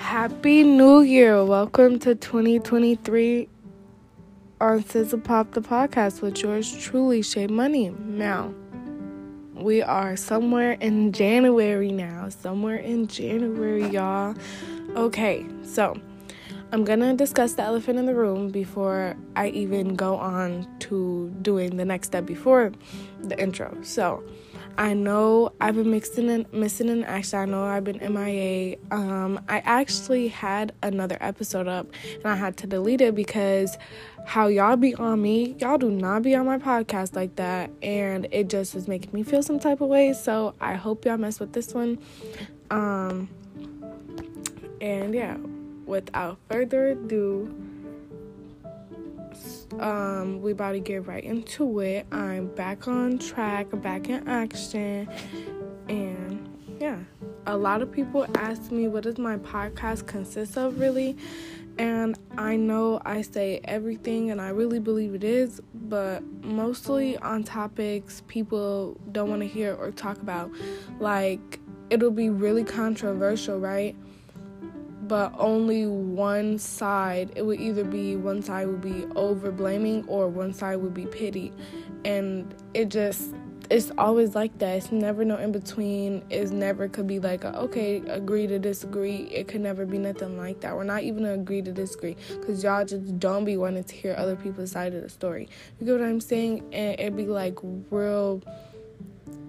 Happy New Year! Welcome to 2023 on Sizzle Pop the podcast with yours truly, Shay Money. Now, we are somewhere in January now. Somewhere in January, y'all. Okay, so I'm gonna discuss the elephant in the room before I even go on to doing the next step before the intro. So, I know I've been mixing and missing in action. I know I've been MIA. Um, I actually had another episode up and I had to delete it because how y'all be on me, y'all do not be on my podcast like that, and it just was making me feel some type of way. So I hope y'all mess with this one. Um, and yeah, without further ado um, we about to get right into it. I'm back on track, back in action, and yeah. A lot of people ask me what does my podcast consist of really? And I know I say everything and I really believe it is, but mostly on topics people don't want to hear or talk about. Like it'll be really controversial, right? But only one side. It would either be one side would be over blaming or one side would be pity. And it just it's always like that. It's never no in between it's never could be like a, okay agree to disagree. It could never be nothing like that. We're not even agree to disagree because y'all just don't be wanting to hear other people's side of the story. You get what i'm saying? And it'd be like real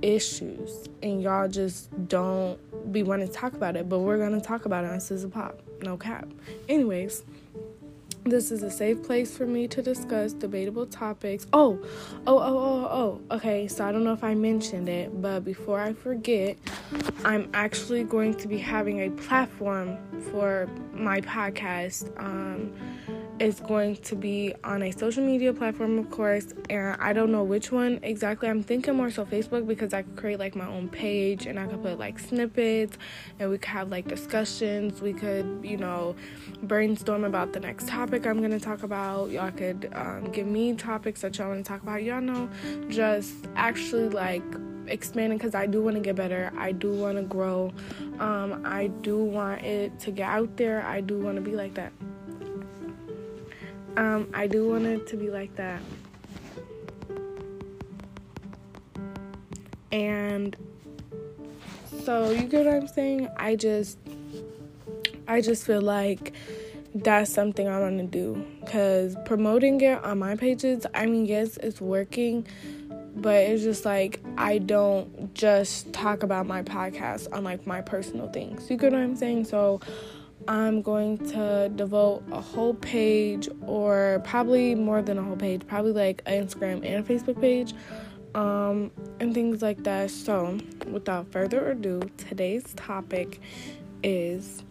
issues and y'all just don't be wanting to talk about it, but we're gonna talk about it on Sizzle Pop. No cap. Anyways, this is a safe place for me to discuss debatable topics. Oh, oh, oh, oh, oh. Okay, so I don't know if I mentioned it, but before I forget, I'm actually going to be having a platform for my podcast. Um, is going to be on a social media platform, of course, and I don't know which one exactly. I'm thinking more so Facebook because I could create like my own page and I could put like snippets and we could have like discussions. We could, you know, brainstorm about the next topic I'm going to talk about. Y'all could um, give me topics that y'all want to talk about. Y'all know, just actually like expanding because I do want to get better. I do want to grow. Um, I do want it to get out there. I do want to be like that. Um, I do want it to be like that. And so you get what I'm saying? I just I just feel like that's something I want to do cuz promoting it on my pages, I mean yes, it's working, but it's just like I don't just talk about my podcast on like my personal things. You get what I'm saying? So I'm going to devote a whole page, or probably more than a whole page, probably like an Instagram and a Facebook page, um, and things like that. So, without further ado, today's topic is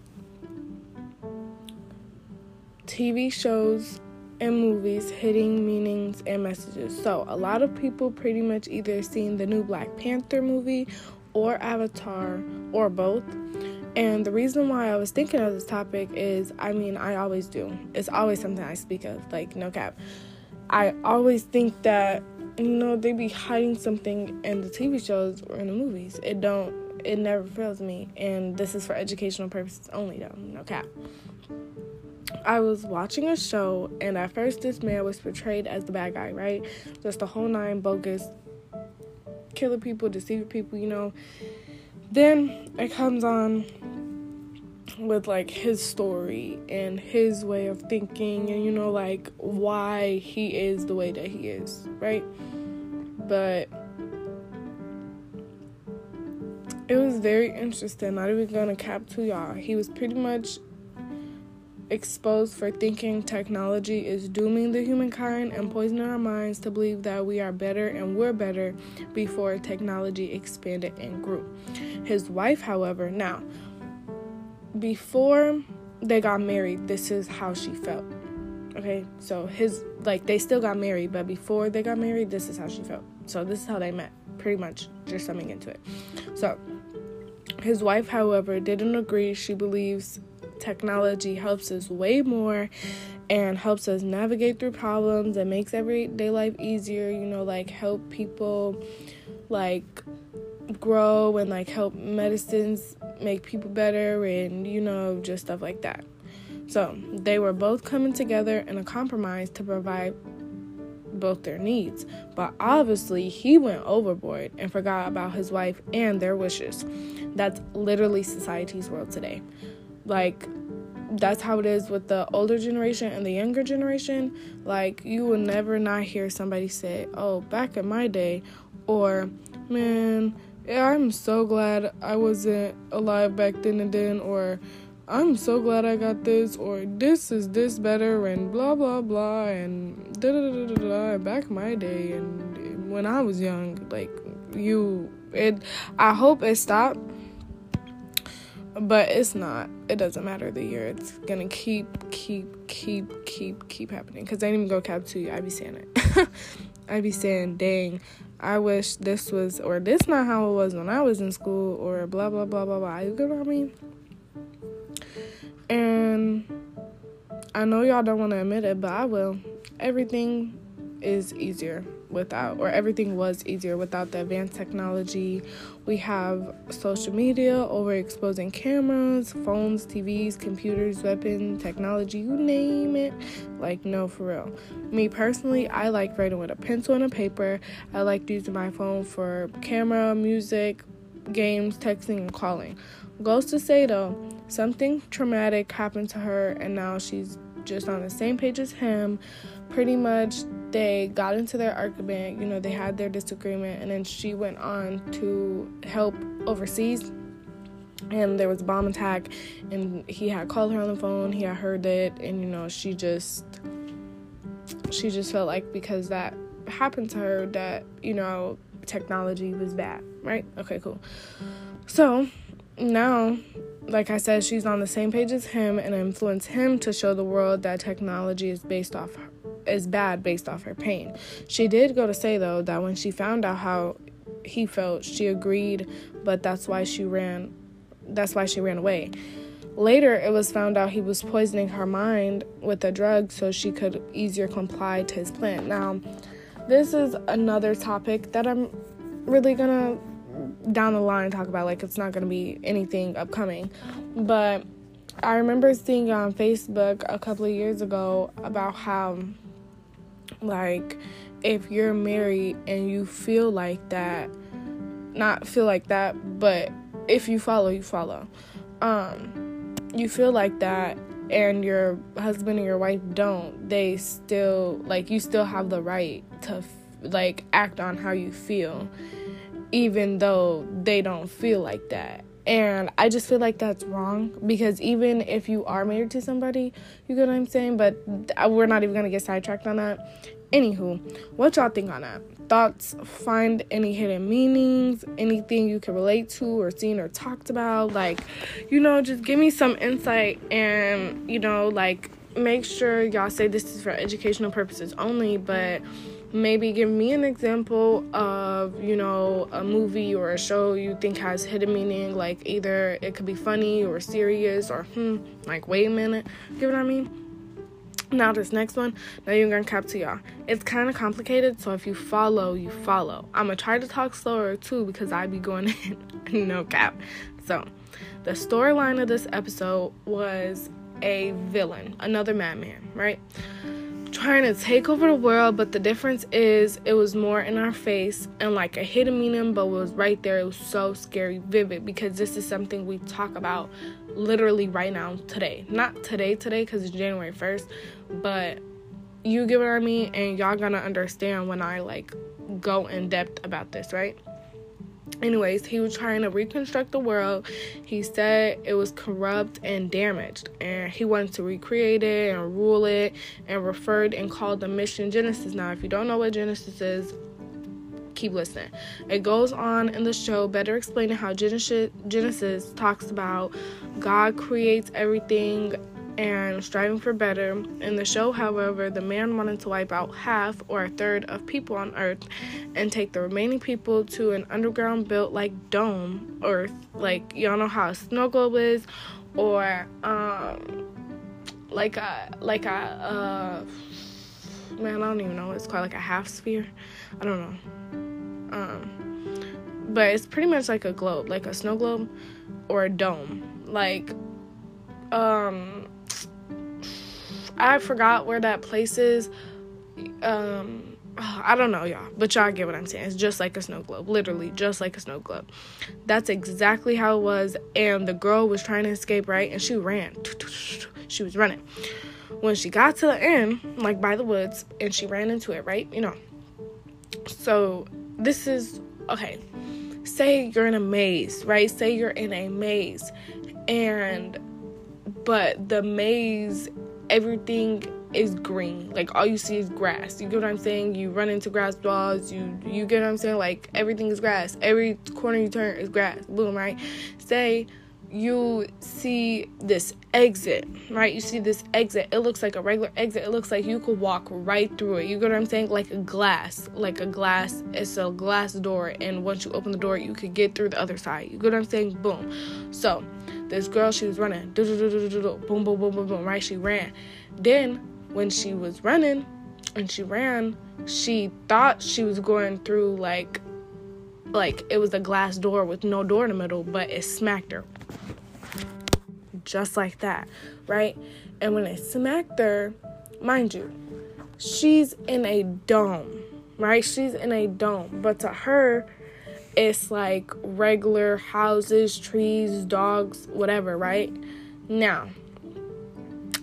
TV shows and movies hitting meanings and messages. So, a lot of people pretty much either seen the new Black Panther movie or Avatar or both. And the reason why I was thinking of this topic is I mean, I always do. It's always something I speak of, like, no cap. I always think that, you know, they be hiding something in the TV shows or in the movies. It don't, it never fails me. And this is for educational purposes only, though, no cap. I was watching a show, and at first, this man was portrayed as the bad guy, right? Just the whole nine bogus, killing people, deceiving people, you know. Then it comes on with like his story and his way of thinking and you know like why he is the way that he is, right? But it was very interesting. Not even gonna cap to y'all. He was pretty much exposed for thinking technology is dooming the humankind and poisoning our minds to believe that we are better and we're better before technology expanded and grew. His wife, however, now, before they got married, this is how she felt. Okay, so his, like, they still got married, but before they got married, this is how she felt. So, this is how they met, pretty much, just summing into it. So, his wife, however, didn't agree. She believes technology helps us way more and helps us navigate through problems and makes everyday life easier, you know, like help people like grow and like help medicines make people better and you know just stuff like that. So they were both coming together in a compromise to provide both their needs. But obviously he went overboard and forgot about his wife and their wishes. That's literally society's world today like that's how it is with the older generation and the younger generation. Like, you will never not hear somebody say, Oh, back in my day, or Man, I'm so glad I wasn't alive back then and then, or I'm so glad I got this, or this is this better, and blah blah blah, and da da da da da. Back in my day, and when I was young, like you, it. I hope it stopped but it's not. It doesn't matter the year. It's gonna keep keep keep keep keep happening. Because i didn't even go cap to you. I be saying it. I be saying dang i wish this was or this not how it was when i was in school or blah blah blah blah blah. You get what i mean? And i know y'all don't want to admit it but i will. Everything is easier without, or everything was easier without the advanced technology. We have social media, overexposing cameras, phones, TVs, computers, weapons, technology, you name it. Like, no, for real. Me personally, I like writing with a pencil and a paper. I like using my phone for camera, music, games, texting, and calling. Goes to say though, something traumatic happened to her, and now she's just on the same page as him. Pretty much, they got into their argument, you know, they had their disagreement, and then she went on to help overseas. And there was a bomb attack, and he had called her on the phone. He had heard it, and you know, she just, she just felt like because that happened to her, that you know, technology was bad, right? Okay, cool. So now like I said, she's on the same page as him and influence him to show the world that technology is based off is bad based off her pain. She did go to say though that when she found out how he felt, she agreed, but that's why she ran that's why she ran away. Later, it was found out he was poisoning her mind with a drug so she could easier comply to his plan. Now, this is another topic that I'm really gonna down the line talk about like it's not to be anything upcoming but i remember seeing on facebook a couple of years ago about how like if you're married and you feel like that not feel like that but if you follow you follow um you feel like that and your husband and your wife don't they still like you still have the right to like act on how you feel even though they don't feel like that. And I just feel like that's wrong because even if you are married to somebody, you get what I'm saying? But uh, we're not even gonna get sidetracked on that. Anywho, what y'all think on that? Thoughts? Find any hidden meanings? Anything you can relate to or seen or talked about? Like, you know, just give me some insight and, you know, like make sure y'all say this is for educational purposes only, but maybe give me an example of you know a movie or a show you think has hidden meaning like either it could be funny or serious or hmm like wait a minute. You know what i mean? Now this next one now you're gonna cap to y'all. It's kind of complicated so if you follow you follow. I'm gonna try to talk slower too because i be going in no cap. So the storyline of this episode was a villain another madman right trying to take over the world, but the difference is it was more in our face and like a hidden meaning, but it was right there. It was so scary, vivid, because this is something we talk about literally right now, today. Not today, today, because it's January 1st, but you get what I mean, and y'all gonna understand when I like go in depth about this, right? Anyways, he was trying to reconstruct the world. He said it was corrupt and damaged, and he wanted to recreate it and rule it, and referred and called the mission Genesis. Now, if you don't know what Genesis is, keep listening. It goes on in the show, better explaining how Genesis, Genesis talks about God creates everything and striving for better. In the show, however, the man wanted to wipe out half or a third of people on Earth and take the remaining people to an underground built like dome Earth, like y'all know how a snow globe is, or um, like a like a uh, man, I don't even know it's called, like a half sphere. I don't know. Um, but it's pretty much like a globe, like a snow globe or a dome. Like, um, I forgot where that place is. Um, I don't know, y'all, but y'all get what I'm saying. It's just like a snow globe, literally, just like a snow globe. That's exactly how it was. And the girl was trying to escape, right? And she ran. She was running. When she got to the end, like by the woods, and she ran into it, right? You know. So, this is okay. Say you're in a maze, right? Say you're in a maze, and but the maze, everything is green. Like all you see is grass. You get what I'm saying? You run into grass walls. You you get what I'm saying? Like everything is grass. Every corner you turn is grass. Boom, right? Say you see this exit, right? You see this exit. It looks like a regular exit. It looks like you could walk right through it. You get what I'm saying? Like a glass, like a glass. It's a glass door, and once you open the door, you could get through the other side. You get what I'm saying? Boom. So this girl, she was running. Boom, boom, boom, boom, boom. Right? She ran. Then when she was running and she ran, she thought she was going through like like it was a glass door with no door in the middle, but it smacked her. Just like that, right? And when it smacked her, mind you, she's in a dome, right? She's in a dome, but to her, it's like regular houses, trees, dogs, whatever, right? Now,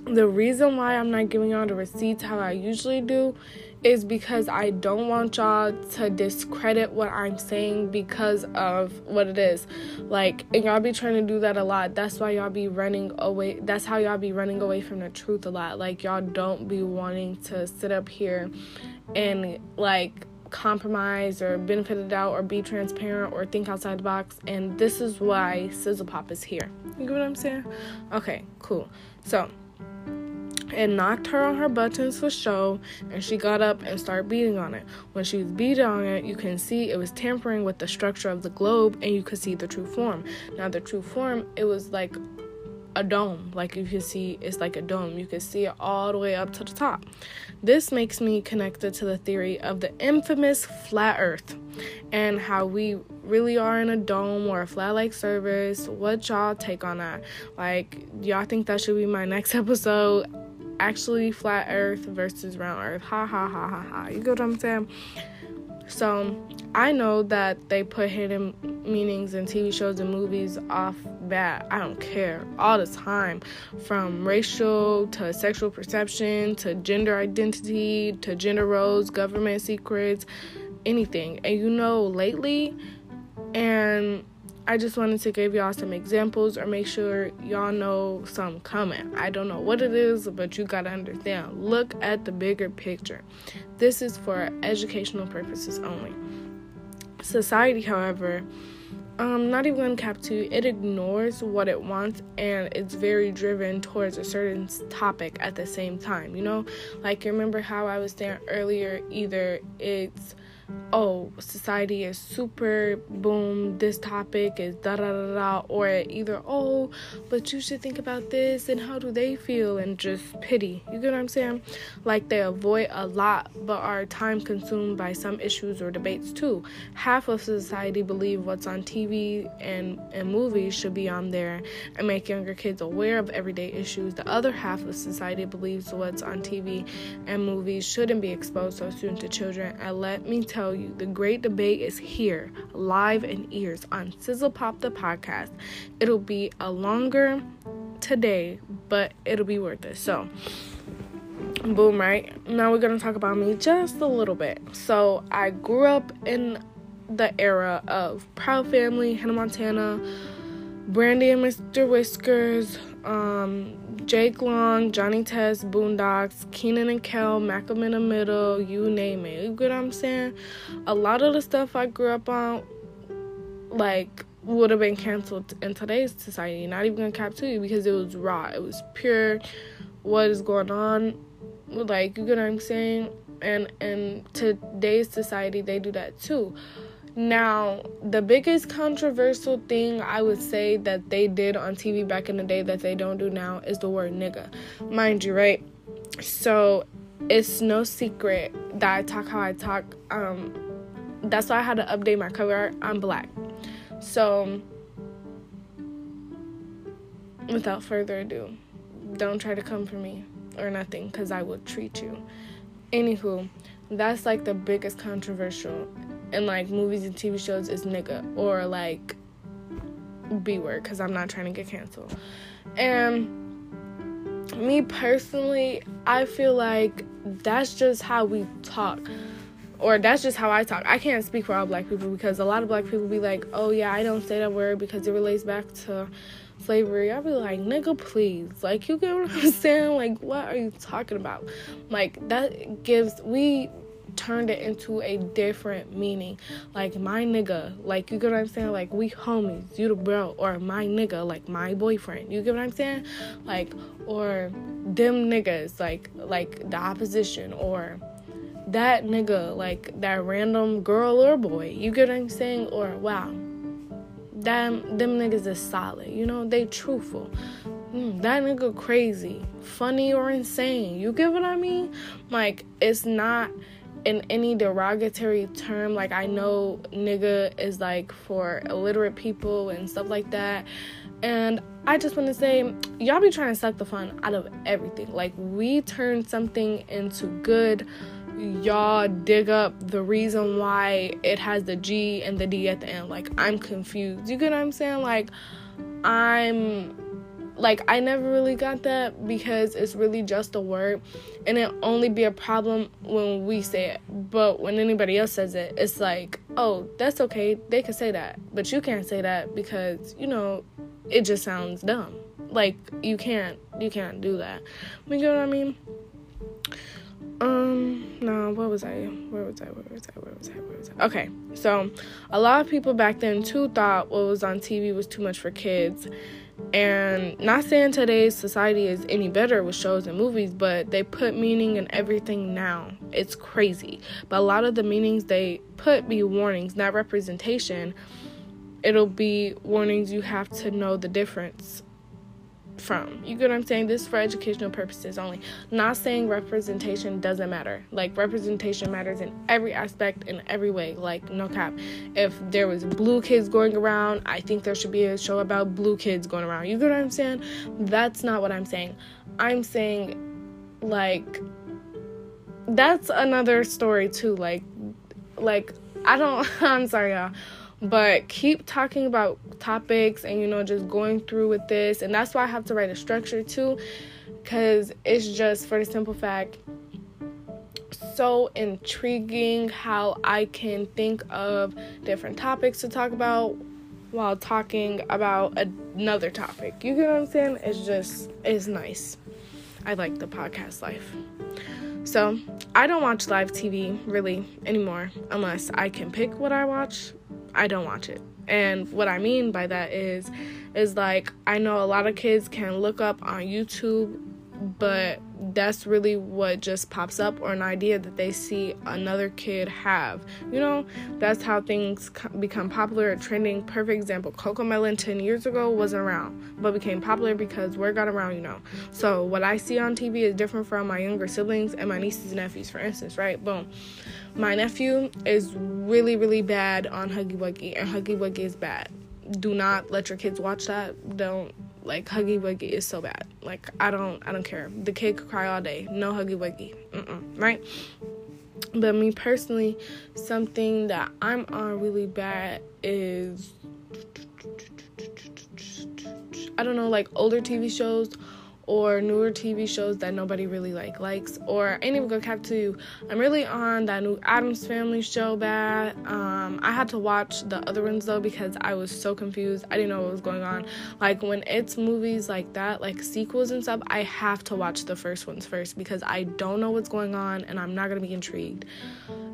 the reason why I'm not giving y'all the receipts how I usually do is because I don't want y'all to discredit what I'm saying because of what it is. Like, and y'all be trying to do that a lot. That's why y'all be running away. That's how y'all be running away from the truth a lot. Like, y'all don't be wanting to sit up here and, like, compromise or benefit the doubt or be transparent or think outside the box. And this is why Sizzle Pop is here. You get what I'm saying? Okay, cool. So, it knocked her on her buttons for show, and she got up and started beating on it. When she was beating on it, you can see it was tampering with the structure of the globe, and you could see the true form. Now, the true form, it was like a dome. Like you can see, it's like a dome. You can see it all the way up to the top. This makes me connected to the theory of the infamous flat Earth and how we really are in a dome or a flat like surface. What y'all take on that? Like, y'all think that should be my next episode? actually flat earth versus round earth. Ha ha ha ha ha. You get what I'm saying? So I know that they put hidden meanings in TV shows and movies off bat. I don't care. All the time. From racial to sexual perception to gender identity to gender roles, government secrets, anything. And you know, lately, and I just wanted to give y'all some examples or make sure y'all know some coming. I don't know what it is, but you gotta understand. Look at the bigger picture. This is for educational purposes only. Society, however, um, not even in cap two, it ignores what it wants and it's very driven towards a certain topic at the same time. You know, like remember how I was saying earlier, either it's oh, society is super boom, this topic is da da da da, or either oh, but you should think about this and how do they feel and just pity. You get what I'm saying? Like they avoid a lot but are time consumed by some issues or debates too. Half of society believe what's on TV and, and movies should be on there and make younger kids aware of everyday issues. The other half of society believes what's on TV and movies shouldn't be exposed so soon to children. And let me tell tell you the great debate is here, live in ears on Sizzle Pop the podcast. It'll be a longer today, but it'll be worth it. So, boom, right? Now we're gonna talk about me just a little bit. So, I grew up in the era of Proud Family, Hannah Montana, Brandy and Mr. Whiskers, um, Jake Long, Johnny Test, Boondocks, Kenan and Kel, Malcolm in the Middle, you name it. You get what I'm saying? A lot of the stuff I grew up on, like, would have been canceled in today's society. Not even gonna cap to you because it was raw. It was pure. What is going on? Like, you get what I'm saying? And in today's society, they do that too. Now, the biggest controversial thing I would say that they did on TV back in the day that they don't do now is the word nigga. Mind you, right? So, it's no secret that I talk how I talk. Um, that's why I had to update my cover art. I'm black. So, without further ado, don't try to come for me or nothing because I will treat you. Anywho, that's like the biggest controversial in like movies and TV shows is nigga or like B word because I'm not trying to get canceled. And me personally, I feel like that's just how we talk. Or that's just how I talk. I can't speak for all black people because a lot of black people be like, oh yeah, I don't say that word because it relates back to slavery. I'll be like, nigga, please. Like, you get what I'm saying? Like, what are you talking about? Like, that gives, we turned it into a different meaning. Like my nigga, like you get what I'm saying? Like we homies, you the bro, or my nigga, like my boyfriend. You get what I'm saying? Like or them niggas, like like the opposition, or that nigga, like that random girl or boy. You get what I'm saying? Or wow, them them niggas is solid. You know they truthful. Mm, that nigga crazy, funny or insane. You get what I mean? Like it's not in any derogatory term like i know nigga is like for illiterate people and stuff like that. And i just want to say y'all be trying to suck the fun out of everything. Like we turn something into good. Y'all dig up the reason why it has the g and the d at the end. Like i'm confused. You get what i'm saying? Like i'm like I never really got that because it's really just a word and it only be a problem when we say it. But when anybody else says it, it's like, "Oh, that's okay. They can say that." But you can't say that because, you know, it just sounds dumb. Like you can't you can't do that. You know what I mean? Um, no, what was I? Where was I? Where was I? Where was I? Where was I? Okay, so a lot of people back then too thought what was on TV was too much for kids and not saying today's society is any better with shows and movies, but they put meaning in everything now. It's crazy. But a lot of the meanings they put be warnings, not representation. It'll be warnings you have to know the difference from. You get what I'm saying? This for educational purposes only. Not saying representation doesn't matter. Like representation matters in every aspect in every way. Like no cap. If there was blue kids going around, I think there should be a show about blue kids going around. You get what I'm saying? That's not what I'm saying. I'm saying like that's another story too. Like like I don't I'm sorry y'all but keep talking about topics and you know just going through with this. And that's why i have to write a structure too because it's just for the simple fact so intriguing how i can think of different topics to talk about while talking about another topic. You get what i'm saying? It's just it's nice. I like the podcast life. So i don't watch live tv really anymore unless i can pick what i watch I don't watch it. And what I mean by that is is like I know a lot of kids can look up on YouTube but that's really what just pops up or an idea that they see another kid have. You know, that's how things become popular or trending. Perfect example CoComelon 10 years ago wasn't around, but became popular because word got around, you know. So, what I see on TV is different from my younger siblings and my nieces and nephews, for instance, right? Boom. My nephew is really, really bad on Huggy Wuggy, and Huggy Wuggy is bad. Do not let your kids watch that. Don't like Huggy Wuggy is so bad. Like I don't, I don't care. The kid could cry all day. No Huggy Wuggy, Mm-mm, right? But me personally, something that I'm on really bad is I don't know, like older TV shows or newer TV shows that nobody really like likes. Or I ain't even gonna cap to you. I'm really on that new Addams Family show bad. Um, I had to watch the other ones though because I was so confused. I didn't know what was going on. Like when it's movies like that, like sequels and stuff, I have to watch the first ones first because I don't know what's going on and I'm not gonna be intrigued.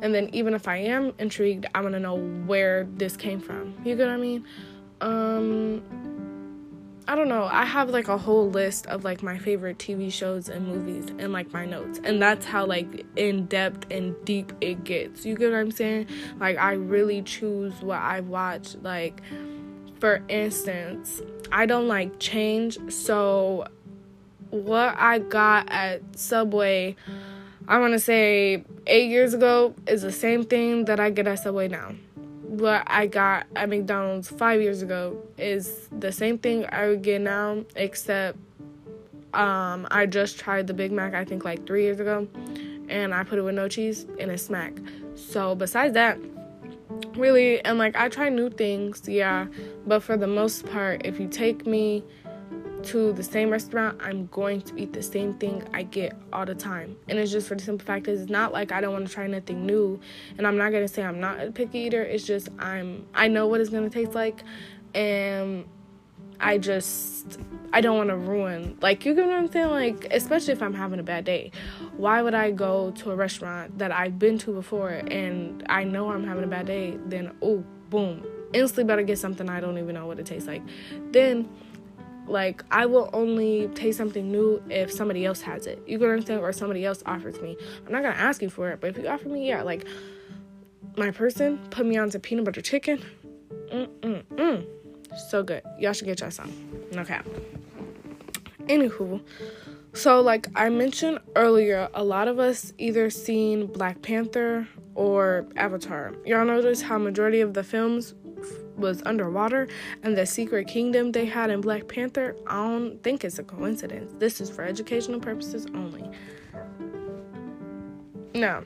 And then even if I am intrigued, I wanna know where this came from. You get what I mean? Um I don't know. I have like a whole list of like my favorite TV shows and movies and like my notes. And that's how like in depth and deep it gets. You get what I'm saying? Like I really choose what I watch. Like for instance, I don't like change. So what I got at Subway I want to say eight years ago is the same thing that I get at Subway now. What I got at McDonald's five years ago is the same thing I would get now, except um, I just tried the Big Mac, I think like three years ago, and I put it with no cheese and it's smack. So, besides that, really, and like I try new things, yeah, but for the most part, if you take me to the same restaurant, I'm going to eat the same thing I get all the time. And it's just for the simple fact is it's not like I don't want to try nothing new and I'm not gonna say I'm not a picky eater. It's just I'm I know what it's gonna taste like and I just I don't want to ruin like you get what I'm saying like especially if I'm having a bad day. Why would I go to a restaurant that I've been to before and I know I'm having a bad day? Then oh boom, instantly better get something I don't even know what it tastes like. Then like I will only taste something new if somebody else has it. You I'm saying? Or somebody else offers me. I'm not gonna ask you for it, but if you offer me, yeah, like my person put me on to peanut butter chicken. Mm mm mm. So good. Y'all should get y'all some. No cap. Anywho, so like I mentioned earlier, a lot of us either seen Black Panther or Avatar. Y'all notice how majority of the films was underwater and the secret kingdom they had in Black Panther, I don't think it's a coincidence. This is for educational purposes only. Now,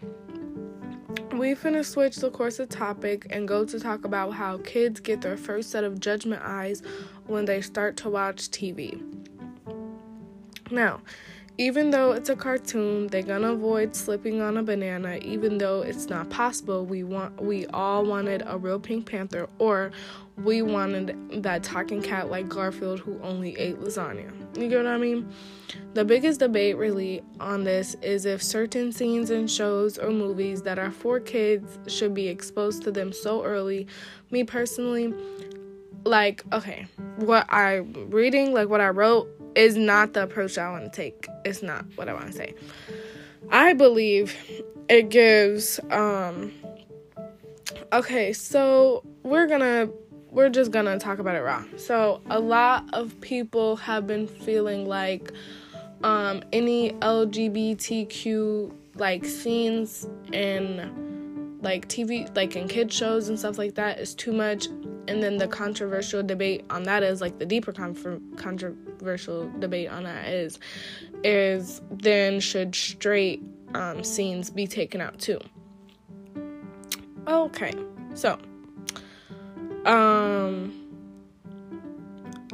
we finna switch the course of topic and go to talk about how kids get their first set of judgment eyes when they start to watch TV. Now, even though it's a cartoon, they're gonna avoid slipping on a banana. Even though it's not possible, we want we all wanted a real Pink Panther, or we wanted that talking cat like Garfield who only ate lasagna. You get what I mean? The biggest debate really on this is if certain scenes in shows or movies that are for kids should be exposed to them so early. Me personally, like okay, what I'm reading, like what I wrote is not the approach I want to take. It's not what I want to say. I believe it gives um okay, so we're going to we're just going to talk about it raw. So, a lot of people have been feeling like um any LGBTQ like scenes in like TV like in kid shows and stuff like that is too much. And then the controversial debate on that is like the deeper con- controversial debate on that is is then should straight um, scenes be taken out too? Okay so um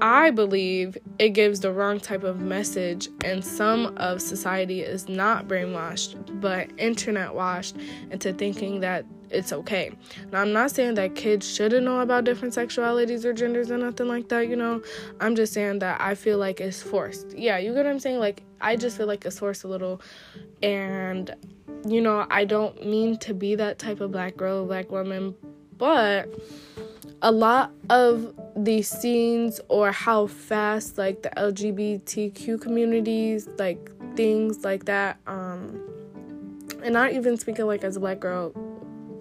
I believe it gives the wrong type of message, and some of society is not brainwashed but internet washed into thinking that it's okay. Now, I'm not saying that kids shouldn't know about different sexualities or genders or nothing like that, you know. I'm just saying that I feel like it's forced. Yeah, you get what I'm saying? Like, I just feel like it's forced a little. And, you know, I don't mean to be that type of black girl, black woman, but a lot of these scenes or how fast like the LGBTQ communities like things like that um and not even speaking like as a black girl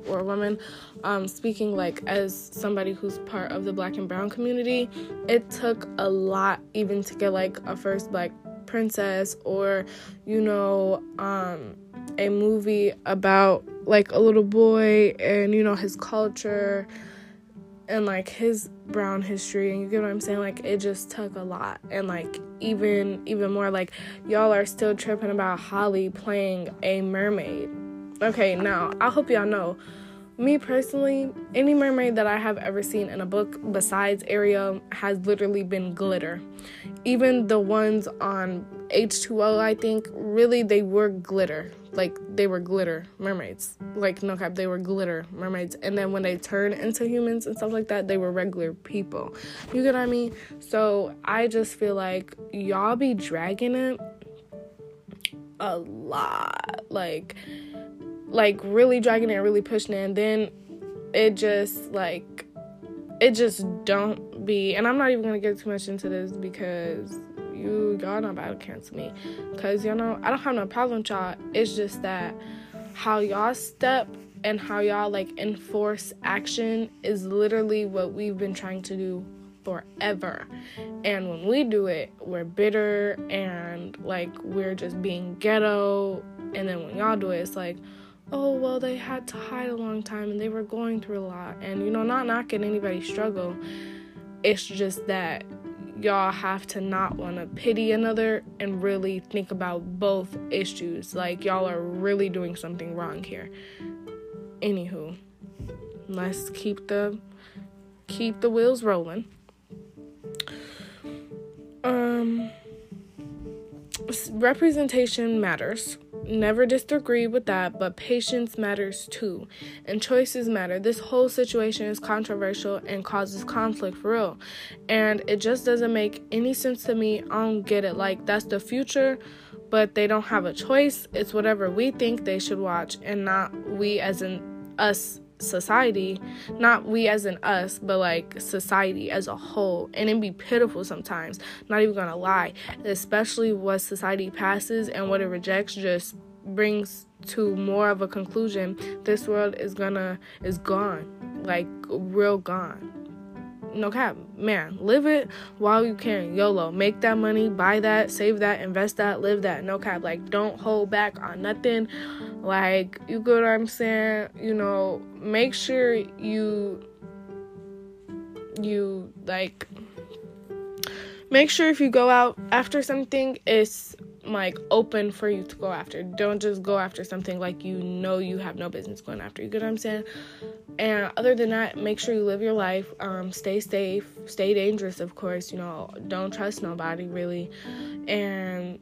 or a woman, um, speaking like as somebody who's part of the black and brown community, it took a lot even to get like a first black princess or, you know, um, a movie about like a little boy and, you know, his culture and like his brown history and you get what I'm saying like it just took a lot and like even even more like y'all are still tripping about Halle playing a mermaid Okay, now I hope y'all know. Me personally, any mermaid that I have ever seen in a book besides Ariel has literally been glitter. Even the ones on H2O, I think, really they were glitter. Like they were glitter mermaids. Like no cap, they were glitter mermaids. And then when they turn into humans and stuff like that, they were regular people. You get what I mean? So I just feel like y'all be dragging it a lot. Like like really dragging it, really pushing it, and then it just like it just don't be. And I'm not even gonna get too much into this because you y'all not about to cancel me, cause y'all know I don't have no problem with y'all. It's just that how y'all step and how y'all like enforce action is literally what we've been trying to do forever. And when we do it, we're bitter and like we're just being ghetto. And then when y'all do it, it's like, oh, well, they had to hide a long time and they were going through a lot. And, you know, not knocking anybody's struggle. It's just that y'all have to not want to pity another and really think about both issues. Like, y'all are really doing something wrong here. Anywho, let's keep the keep the wheels rolling. Um, representation matters. Never disagree with that, but patience matters too. And choices matter. This whole situation is controversial and causes conflict for real. And it just doesn't make any sense to me. I don't get it. Like, that's the future, but they don't have a choice. It's whatever we think they should watch, and not we as in us society, not we as in us, but like society as a whole. And it'd be pitiful sometimes, not even gonna lie, especially what society passes and what it rejects just brings to more of a conclusion this world is gonna is gone like real gone no cap man live it while you can yolo make that money buy that save that invest that live that no cap like don't hold back on nothing like you get what i'm saying you know make sure you you like make sure if you go out after something it's like open for you to go after. Don't just go after something like you know you have no business going after. You get what I'm saying? And other than that, make sure you live your life. Um, stay safe, stay dangerous, of course. You know, don't trust nobody really, and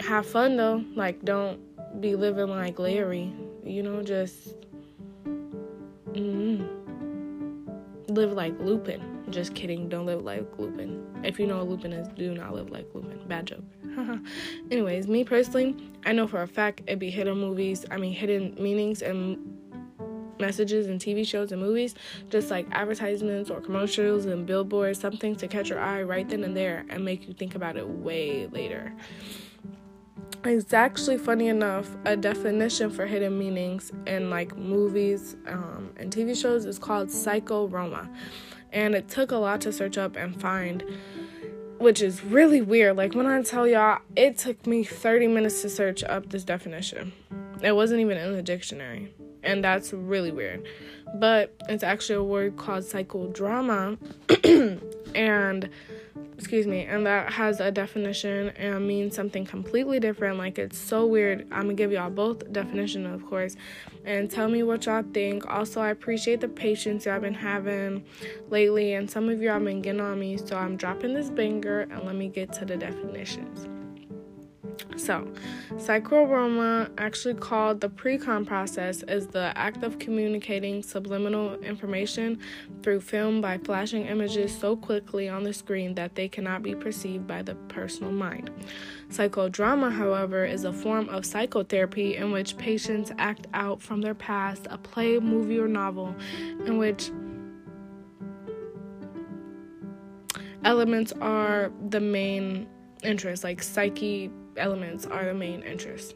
have fun though. Like, don't be living like Larry. You know, just mm, live like Lupin. Just kidding. Don't live like Lupin. If you know what Lupin is, do not live like Lupin. Bad joke. Anyways, me personally, I know for a fact it'd be hidden movies. I mean, hidden meanings and messages in TV shows and movies, just like advertisements or commercials and billboards, something to catch your eye right then and there and make you think about it way later. It's actually funny enough, a definition for hidden meanings in like movies um, and TV shows is called psychorama. And it took a lot to search up and find which is really weird. Like when I tell y'all, it took me 30 minutes to search up this definition. It wasn't even in the dictionary. And that's really weird. But it's actually a word called psychodrama. and excuse me, and that has a definition and means something completely different. Like it's so weird. I'm gonna give y'all both definition, of course, and tell me what y'all think. Also, I appreciate the patience y'all been having lately, and some of y'all been getting on me, so I'm dropping this banger and let me get to the definitions. So, psychorama, actually called the precon process, is the act of communicating subliminal information through film by flashing images so quickly on the screen that they cannot be perceived by the personal mind. Psychodrama, however, is a form of psychotherapy in which patients act out from their past a play, movie, or novel in which elements are the main interest, like psyche elements are the main interest.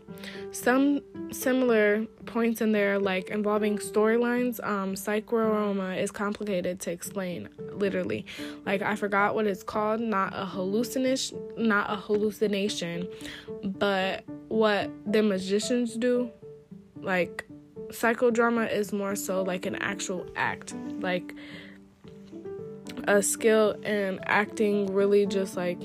Some similar points in there, like involving storylines, um, psychorama is complicated to explain. Literally, like I forgot what it's called. Not a hallucination, not a hallucination, but what the magicians do, like psychodrama is more so like an actual act, like a skill in acting. Really, just like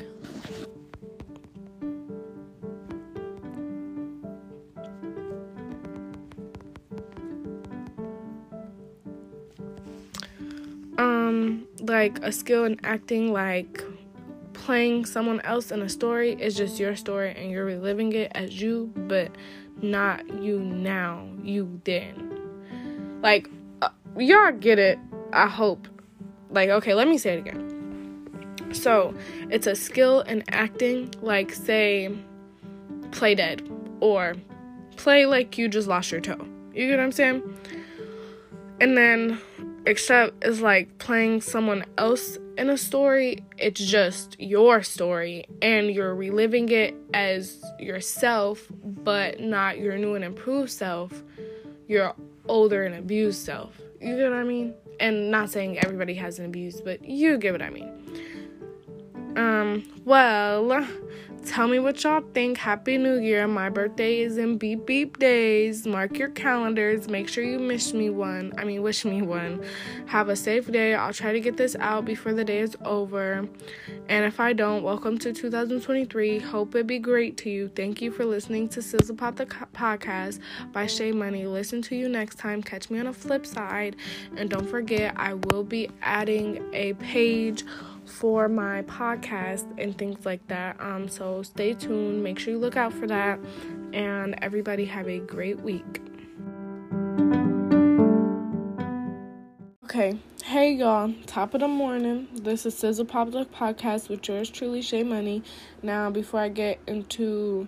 like a skill in acting like playing someone else in a story is just your story and you're reliving it as you but not you now. You then. Like uh, y'all get it i hope. Like okay let me say it again. So it's a skill in acting like say play dead or play like you just lost your toe. You get what i'm saying? And then except it's like playing someone else in a story. It's just your story and you're reliving it as yourself but not your new and improved self your older and abused self. You get what i mean? And not saying everybody has an abuse but you get what i mean. Um, well, tell me what y'all think. Happy New Year. My birthday is in beep beep days. Mark your calendars. Make sure you wish me one. I mean, wish me one. Have a safe day. I'll try to get this out before the day is over. And if I don't, welcome to 2023. Hope it be great to you. Thank you for listening to Sizzle Pop the podcast by Shay Money. Listen to you next time. Catch me on a flip side. And don't forget, I will be adding a page for my podcast and things like that. Um, so stay tuned. Make sure you look out for that. And everybody have a great week. Okay, hey y'all, top of the morning. This is Sizzle Public Podcast with yours truly, Shay Money. Now, before I get into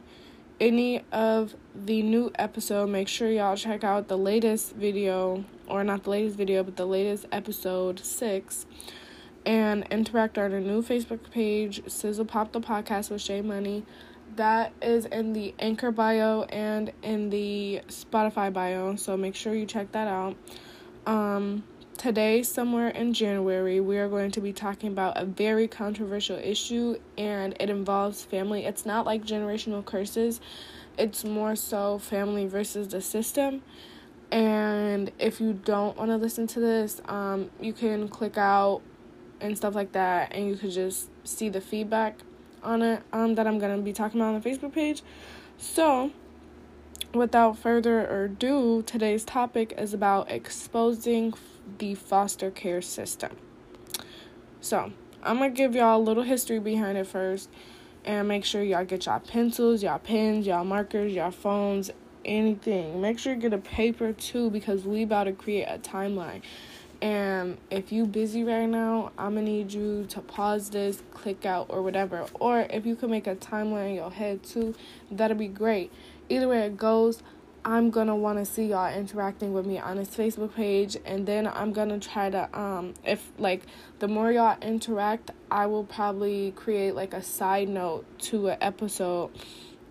any of the new episode, make sure y'all check out the latest video, or not the latest video, but the latest episode six and interact on our new Facebook page, Sizzle Pop the Podcast with Shay Money. That is in the Anchor bio and in the Spotify bio, so make sure you check that out. Um, today, somewhere in January, we are going to be talking about a very controversial issue, and it involves family. It's not like generational curses, it's more so family versus the system. And if you don't want to listen to this, um, you can click out and stuff like that, and you could just see the feedback on it um, that I'm gonna be talking about on the Facebook page. So, without further ado, today's topic is about exposing the foster care system. So, I'm gonna give y'all a little history behind it first, and make sure y'all get y'all pencils, y'all pens, y'all markers, y'all phones, anything. Make sure you get a paper too, because we about to create a timeline. And if you busy right now, I'm gonna need you to pause this, click out, or whatever. Or if you can make a timeline in your head too, that'll be great. Either way it goes, I'm gonna want to see y'all interacting with me on this Facebook page, and then I'm gonna try to um if like the more y'all interact, I will probably create like a side note to an episode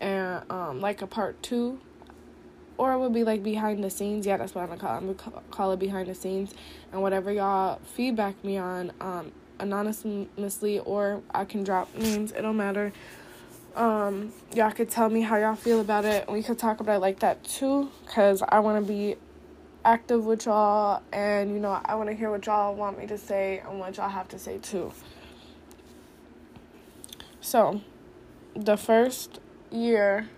and um like a part two or it would be like behind the scenes. Yeah, that's what I'm gonna call it. I'm gonna call it behind the scenes. And whatever y'all feedback me on, um, anonymously, or I can drop names. It don't matter. Um, y'all could tell me how y'all feel about it. And we could talk about it like that too, cause I want to be active with y'all, and you know I want to hear what y'all want me to say and what y'all have to say too. So, the first year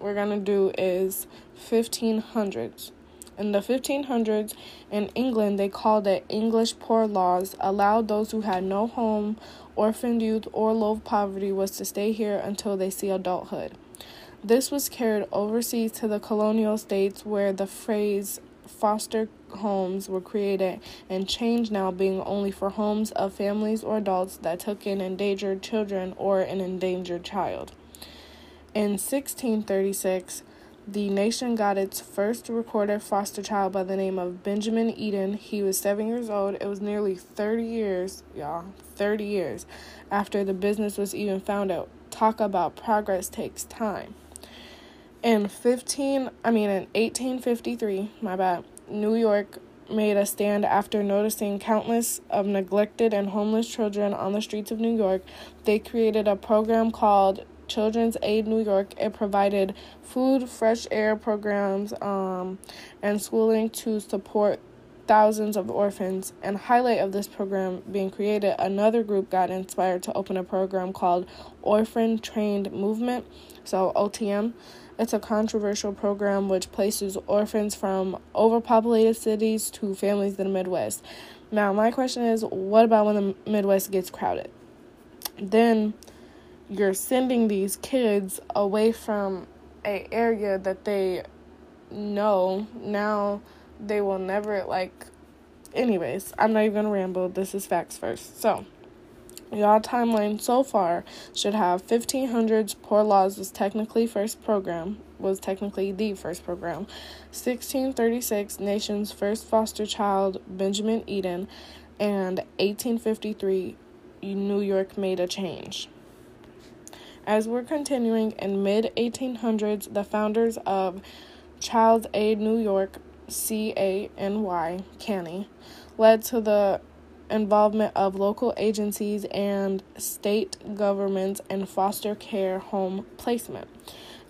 we're gonna do is 1500s. In the 1500s, in England, they called it English Poor Laws, allowed those who had no home, orphaned youth, or low poverty was to stay here until they see adulthood. This was carried overseas to the colonial states where the phrase foster homes were created and changed now being only for homes of families or adults that took in endangered children or an endangered child. In 1636, the nation got its first recorded foster child by the name of Benjamin Eaton. He was seven years old. It was nearly 30 years, y'all, 30 years after the business was even found out. Talk about progress takes time. In 15, I mean in 1853, my bad, New York made a stand after noticing countless of neglected and homeless children on the streets of New York. They created a program called Children's Aid New York. It provided food, fresh air programs, um, and schooling to support thousands of orphans. And highlight of this program being created, another group got inspired to open a program called Orphan Train Movement, so OTM. It's a controversial program which places orphans from overpopulated cities to families in the Midwest. Now, my question is what about when the Midwest gets crowded? Then you're sending these kids away from a area that they know. Now they will never like anyways i'm not even gonna ramble. This is facts first. So y'all timeline so far should have 1500s poor laws was technically first program was technically the first program. 1636 nation's first foster child benjamin eaton. And 1853 new york made a change as we're continuing in mid 1800s, the founders of Child Aid New York, C A N Y, Canny, led to the involvement of local agencies and state governments in foster care home placement.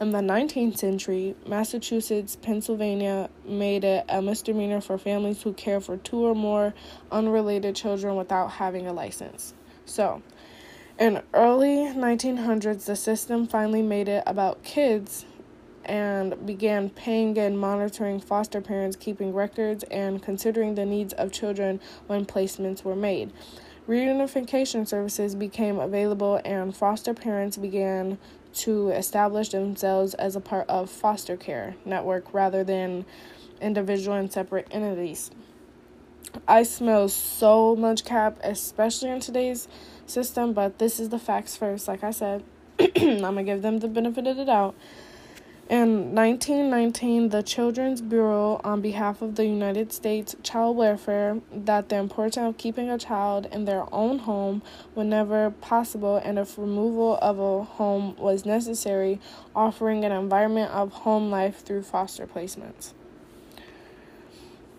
In the 19th century, Massachusetts, Pennsylvania made it a misdemeanor for families who care for two or more unrelated children without having a license. So, in early 1900s, the system finally made it about kids and began paying and monitoring foster parents, keeping records, and considering the needs of children when placements were made. Reunification services became available, and foster parents began to establish themselves as a part of foster care network rather than individual and separate entities. I smell so much cap, especially in today's system, but this is the facts first. Like I said, I'm gonna give them the benefit of the doubt. In 1919, the Children's Bureau, on behalf of the United States Child Welfare, that the importance of keeping a child in their own home whenever possible and if removal of a home was necessary, offering an environment of home life through foster placements.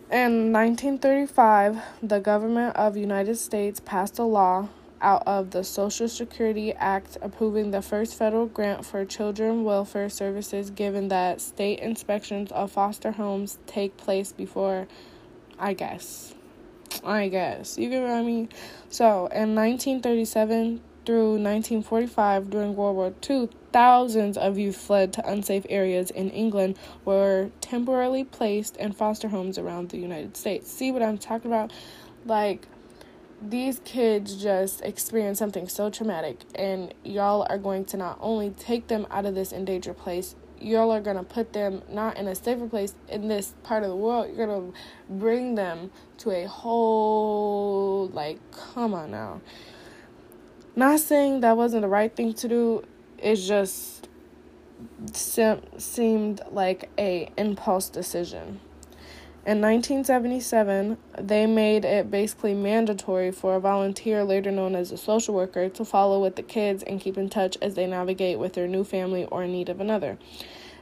In 1935, the government of United States passed a law out of the Social Security Act approving the first federal grant for children welfare services given that state inspections of foster homes take place before I guess. I guess. You get what I mean? So, in 1937 through 1945 during World War II, thousands of youth fled to unsafe areas in England were temporarily placed in foster homes around the United States. See what I'm talking about? Like these kids just experienced something so traumatic and y'all are going to not only take them out of this endangered place y'all are going to put them not in a safer place in this part of the world. You're going to bring them to a whole like come on now. Not saying that wasn't the right thing to do it just seemed like a impulse decision in 1977, they made it basically mandatory for a volunteer, later known as a social worker, to follow with the kids and keep in touch as they navigate with their new family or in need of another.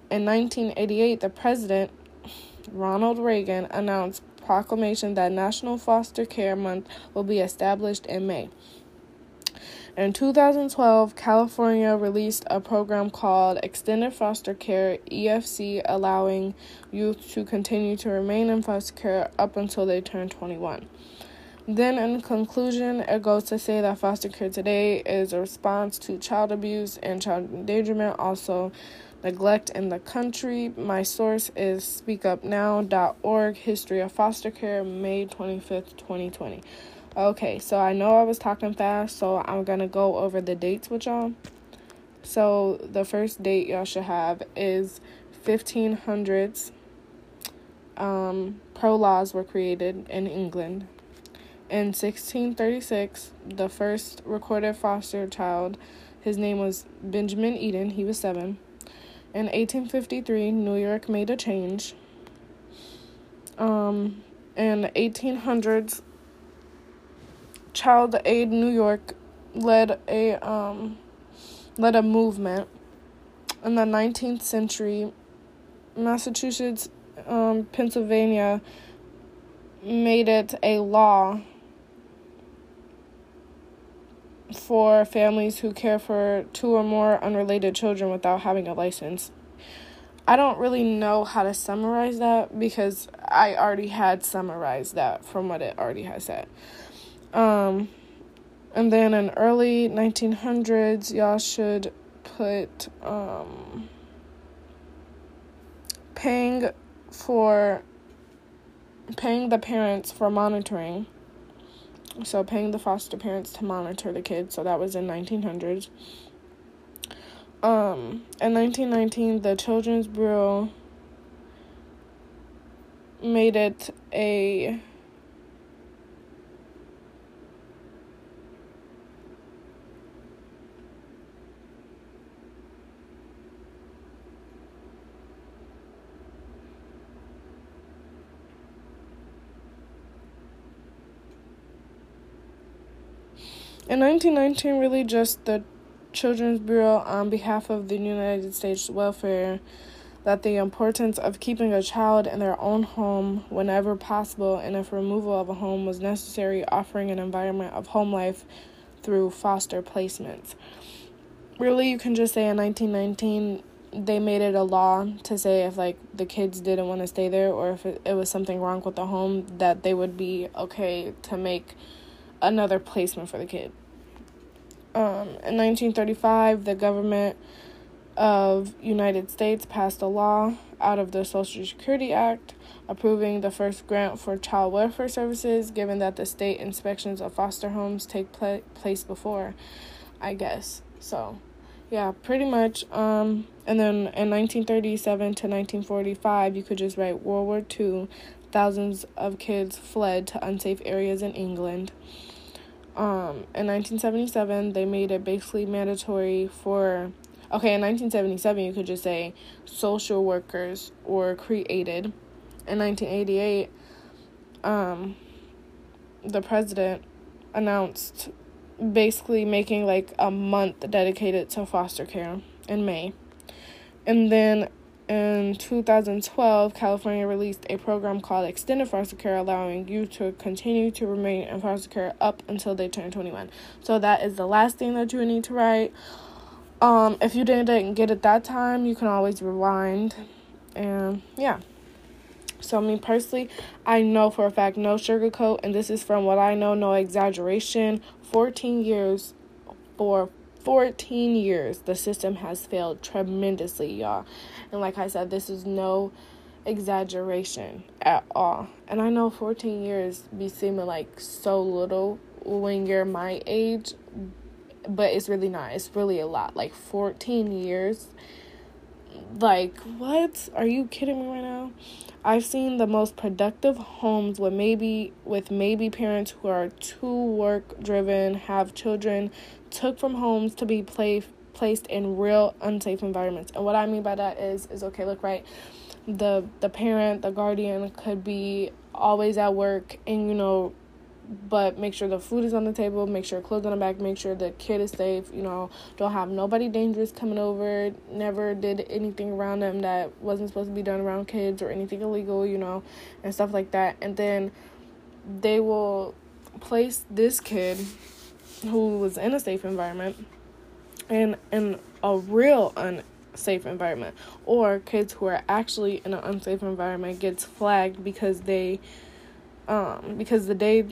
In 1988, the president, Ronald Reagan, announced proclamation that National Foster Care Month will be established in May. In 2012, California released a program called Extended Foster Care EFC, allowing youth to continue to remain in foster care up until they turn 21. Then, in conclusion, it goes to say that foster care today is a response to child abuse and child endangerment, also neglect in the country. My source is speakupnow.org, History of Foster Care, May 25th, 2020. Okay, so I know I was talking fast, so I'm gonna go over the dates with y'all. So the first date y'all should have is 1500s. Um, pro laws were created in England. In 1636, the first recorded foster child, his name was Benjamin Eaton, he was seven. In 1853, New York made a change. Um, in 1800s, Child Aid New York led a um, led a movement in the 19th century. Massachusetts, um, Pennsylvania made it a law for families who care for two or more unrelated children without having a license. I don't really know how to summarize that because I already had summarized that from what it already has said. Um, and then in early 1900s, y'all should put um, paying for paying the parents for monitoring. So paying the foster parents to monitor the kids. So that was in 1900s. Um, in 1919, the Children's Bureau made it a In 1919, really just the Children's Bureau, on behalf of the United States Welfare, that the importance of keeping a child in their own home whenever possible, and if removal of a home was necessary, offering an environment of home life through foster placements. Really, you can just say in 1919 they made it a law to say if like the kids didn't want to stay there or if it, it was something wrong with the home that they would be okay to make another placement for the kid. Um, in 1935, the government of United States passed a law out of the Social Security Act approving the first grant for child welfare services given that the state inspections of foster homes take pl- place before I guess. So, yeah, pretty much um and then in 1937 to 1945 you could just write World War II thousands of kids fled to unsafe areas in England. Um, in 1977, they made it basically mandatory for Okay, in 1977, you could just say social workers were created. In 1988, um, the president announced basically making like a month dedicated to foster care in May. And then in 2012, California released a program called Extended Foster Care, allowing you to continue to remain in foster care up until they turn 21. So that is the last thing that you need to write. Um, if you didn't get it that time, you can always rewind. And yeah. So, me personally, I know for a fact, no sugarcoat, and this is from what I know, no exaggeration. 14 years, for 14 years, the system has failed tremendously, y'all. And like I said, this is no exaggeration at all. And I know 14 years be seeming like so little when you're my age, but it's really not. It's really a lot. Like 14 years. Like, what? Are you kidding me right now? I've seen the most productive homes with maybe with maybe parents who are too work driven, have children took from homes to be play, placed in real unsafe environments. And what I mean by that is is okay, look right. The the parent, the guardian could be always at work and you know but make sure the food is on the table, make sure clothes on the back, make sure the kid is safe, you know, don't have nobody dangerous coming over, never did anything around them that wasn't supposed to be done around kids or anything illegal, you know, and stuff like that. And then they will place this kid who was in a safe environment and in a real unsafe environment or kids who are actually in an unsafe environment gets flagged because they um because the day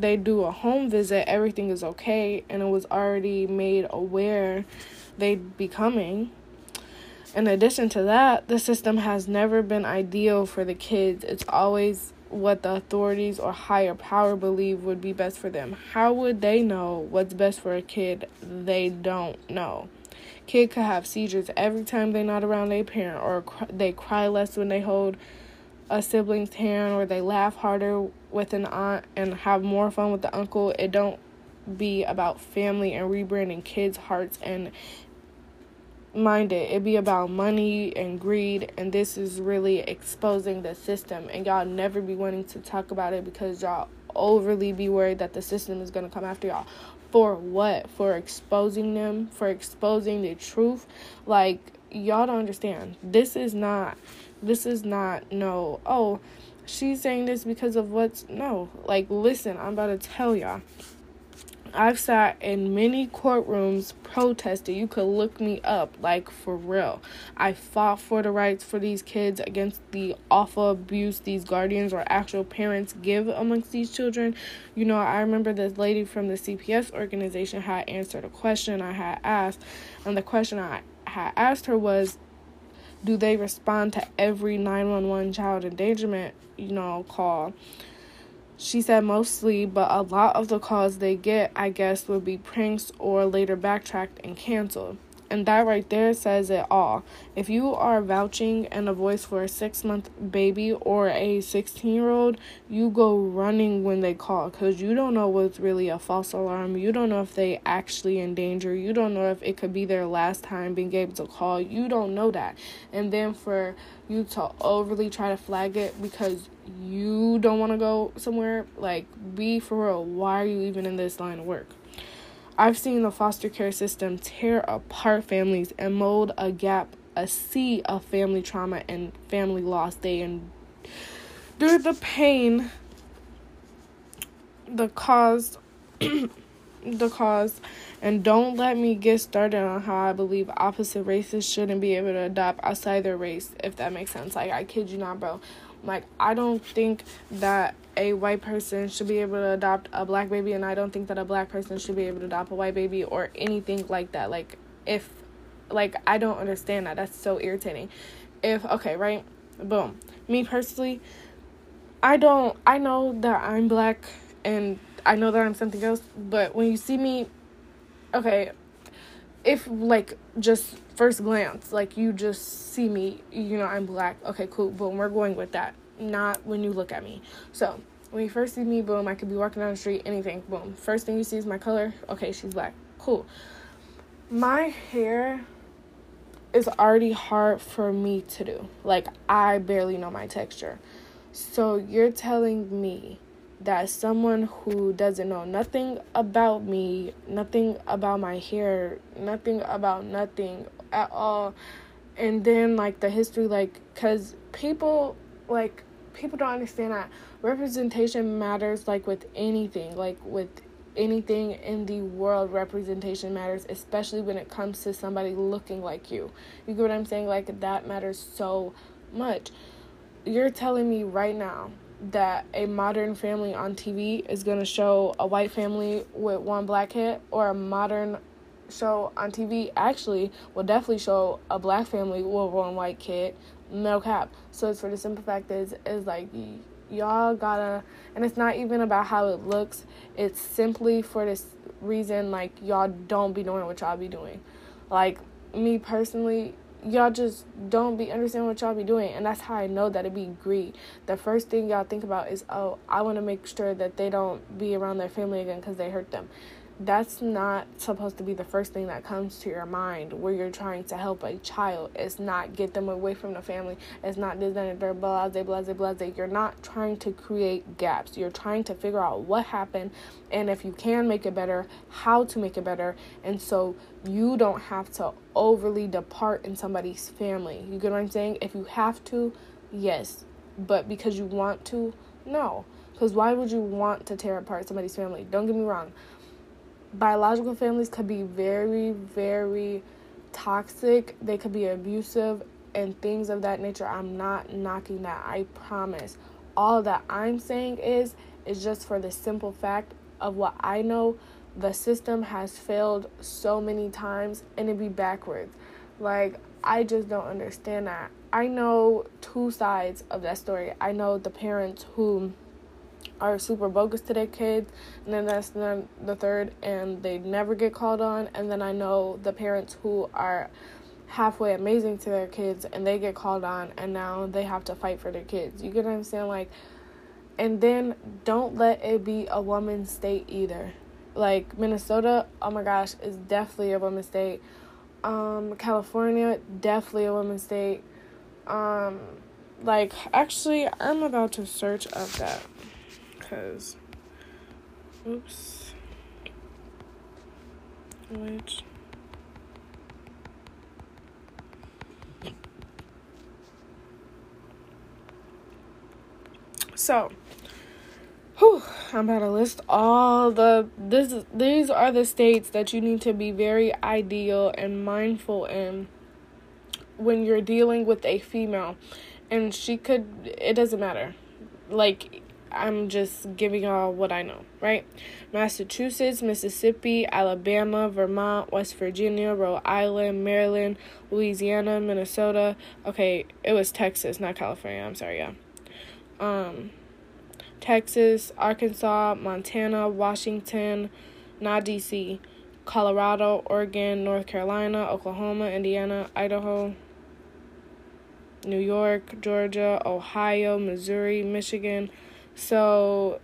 they do a home visit, everything is okay, and it was already made aware they'd be coming. In addition to that, the system has never been ideal for the kids. It's always what the authorities or higher power believe would be best for them. How would they know what's best for a kid? They don't know. Kid could have seizures every time they're not around their parent, or they cry less when they hold a sibling's hand, or they laugh harder with an aunt and have more fun with the uncle. It don't be about family and rebranding kids' hearts and mind it. It be about money and greed, and this is really exposing the system. And y'all never be wanting to talk about it because y'all overly be worried that the system is gonna come after y'all. For what? For exposing them? For exposing the truth? Like y'all don't understand. This is not. This is not no. Oh she's saying this because of what's no like listen i'm about to tell y'all i've sat in many courtrooms protesting. you could look me up like for real i fought for the rights for these kids against the awful abuse these guardians or actual parents give amongst these children you know i remember this lady from the cps organization had answered a question i had asked and the question i had asked her was do they respond to every 911 child endangerment, you know, call? She said mostly, but a lot of the calls they get, I guess, would be pranks or later backtracked and canceled. And that right there says it all. If you are vouching and a voice for a six month baby or a 16 year old, you go running when they call because you don't know what's really a false alarm. You don't know if they actually in danger. You don't know if it could be their last time being able to call. You don't know that. And then for you to overly try to flag it because you don't want to go somewhere, like, be for real. Why are you even in this line of work? I've seen the foster care system tear apart families and mold a gap a sea of family trauma and family loss. They endure the pain, the cause, the cause, and don't let me get started on how I believe opposite races shouldn't be able to adopt outside their race, if that makes sense. Like, I kid you not, bro. Like, I don't think that a white person should be able to adopt a black baby, and I don't think that a black person should be able to adopt a white baby or anything like that. Like, if, like, I don't understand that. That's so irritating. If, okay, right? Boom. Me personally, I don't, I know that I'm black and I know that I'm something else, but when you see me, okay, if, like, just first glance, like, you just see me, you know, I'm black, okay, cool, boom, we're going with that not when you look at me. So when you first see me, boom, I could be walking down the street, anything, boom. First thing you see is my color. Okay, she's black. Cool. My hair is already hard for me to do. Like I barely know my texture. So you're telling me that someone who doesn't know nothing about me, nothing about my hair, nothing about nothing at all, and then like the history, like, because people like people don't understand that representation matters like with anything like with anything in the world representation matters especially when it comes to somebody looking like you. You get what i'm saying? Like that matters so much. You're telling me right now that a modern family on tv is going to show a white family with one black kid or a modern show on tv actually will definitely show a black family with one white kid no cap. So it's for the simple fact is is like y'all gotta, and it's not even about how it looks. It's simply for this reason like y'all don't be doing what y'all be doing. Like me personally, y'all just don't be understanding what y'all be doing and that's how i know that it be greed the first thing y'all think about is oh i want to make sure that they don't be around their family again because they hurt them that's not supposed to be the first thing that comes to your mind where you're trying to help a child. It's not get them away from the family. It's not this, that, they're blase, blase, blase. You're not trying to create gaps. You're trying to figure out what happened and if you can make it better, how to make it better. And so you don't have to overly depart in somebody's family. You get what I'm saying? If you have to, yes. But because you want to, no. Because why would you want to tear apart somebody's family? Don't get me wrong biological families could be very, very toxic. They could be abusive and things of that nature. I'm not knocking that. I promise. All that I'm saying is is just for the simple fact of what I know the system has failed so many times and it be backwards. Like I just don't understand that. I know two sides of that story. I know the parents who are super bogus to their kids, and then that's the, the third, and they never get called on. And then I know the parents who are halfway amazing to their kids, and they get called on, and now they have to fight for their kids. You get what I'm saying? Like, and then don't let it be a woman's state either. Like Minnesota, oh my gosh, is definitely a woman's state. Um, California, definitely a woman's state. Um, like actually, I'm about to search up that because oops. Which so whew, I'm about to list all the this these are the states that you need to be very ideal and mindful in when you're dealing with a female. And she could it doesn't matter. Like I'm just giving y'all what I know, right? Massachusetts, Mississippi, Alabama, Vermont, West Virginia, Rhode Island, Maryland, Louisiana, Minnesota. Okay, it was Texas, not California. I'm sorry, yeah. Um Texas, Arkansas, Montana, Washington, not DC, Colorado, Oregon, North Carolina, Oklahoma, Indiana, Idaho, New York, Georgia, Ohio, Missouri, Michigan, so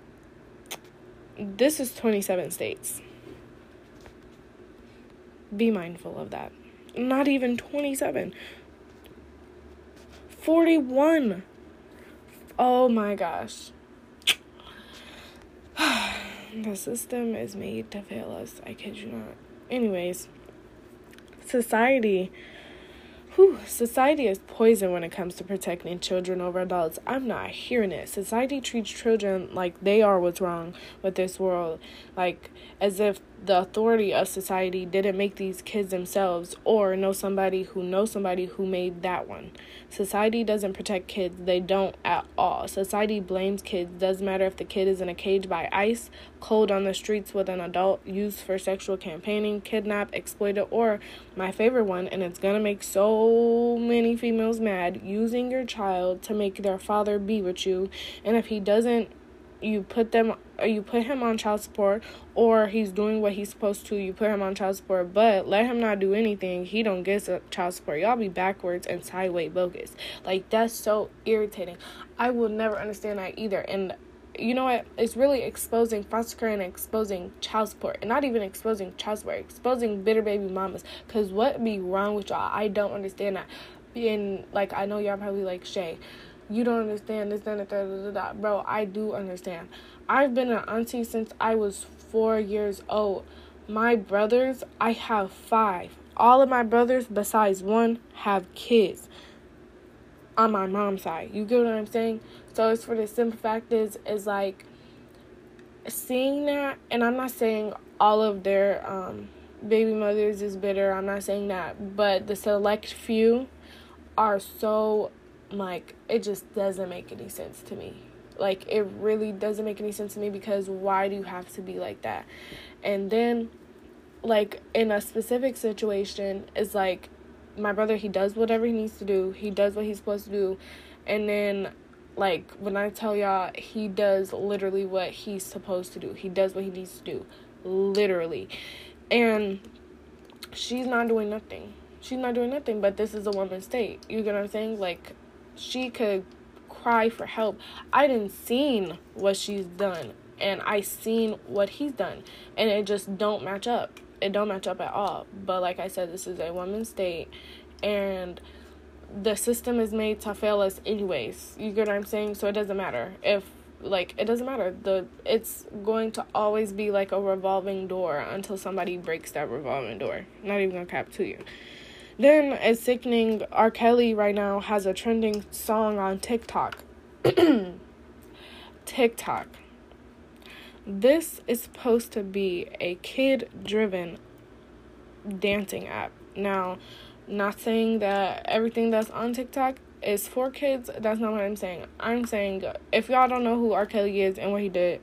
this is 27 states. Be mindful of that. Not even 27. 41. Oh my gosh. the system is made to fail us. I kid you not. Anyways, society Whew, society is poison when it comes to protecting children over adults. I'm not hearing it. Society treats children like they are what's wrong with this world, like as if the authority of society didn't make these kids themselves or know somebody who knows somebody who made that one. Society doesn't protect kids, they don't at all. Society blames kids. Doesn't matter if the kid is in a cage by ice, cold on the streets with an adult, used for sexual campaigning, kidnapped, exploited, or my favorite one, and it's gonna make so many females mad, using your child to make their father be with you. And if he doesn't you put them you put him on child support or he's doing what he's supposed to you put him on child support but let him not do anything he don't get child support. Y'all be backwards and sideways bogus. Like that's so irritating. I will never understand that either. And you know what? It's really exposing foster care and exposing child support. And not even exposing child support exposing bitter baby mamas. Because what be wrong with y'all? I don't understand that. Being like i know y'all probably like shay you don't understand this, that, da, da. Bro, I do understand. I've been an auntie since I was four years old. My brothers, I have five. All of my brothers, besides one, have kids on my mom's side. You get what I'm saying? So it's for the simple fact is is like seeing that, and I'm not saying all of their um, baby mothers is bitter. I'm not saying that, but the select few are so like it just doesn't make any sense to me like it really doesn't make any sense to me because why do you have to be like that? And then like in a specific situation is like my brother he does whatever he needs to do. He does what he's supposed to do. And then like when i tell y'all he does literally what he's supposed to do. He does what he needs to do. Literally. And she's not doing nothing. She's not doing nothing but this is a woman's state. You get what i'm saying? Like she could cry for help. I didn't seen what she's done and I seen what he's done and it just don't match up. It don't match up at all. But like I said, this is a woman's state and the system is made to fail us anyways. You get what I'm saying? So it doesn't matter. If like it doesn't matter. The it's going to always be like a revolving door until somebody breaks that revolving door. Not even gonna cap to you. Then it's sickening. R. Kelly right now has a trending song on TikTok. TikTok. This is supposed to be a kid driven dancing app. Now, not saying that everything that's on TikTok is for kids. That's not what I'm saying. I'm saying if y'all don't know who R. Kelly is and what he did,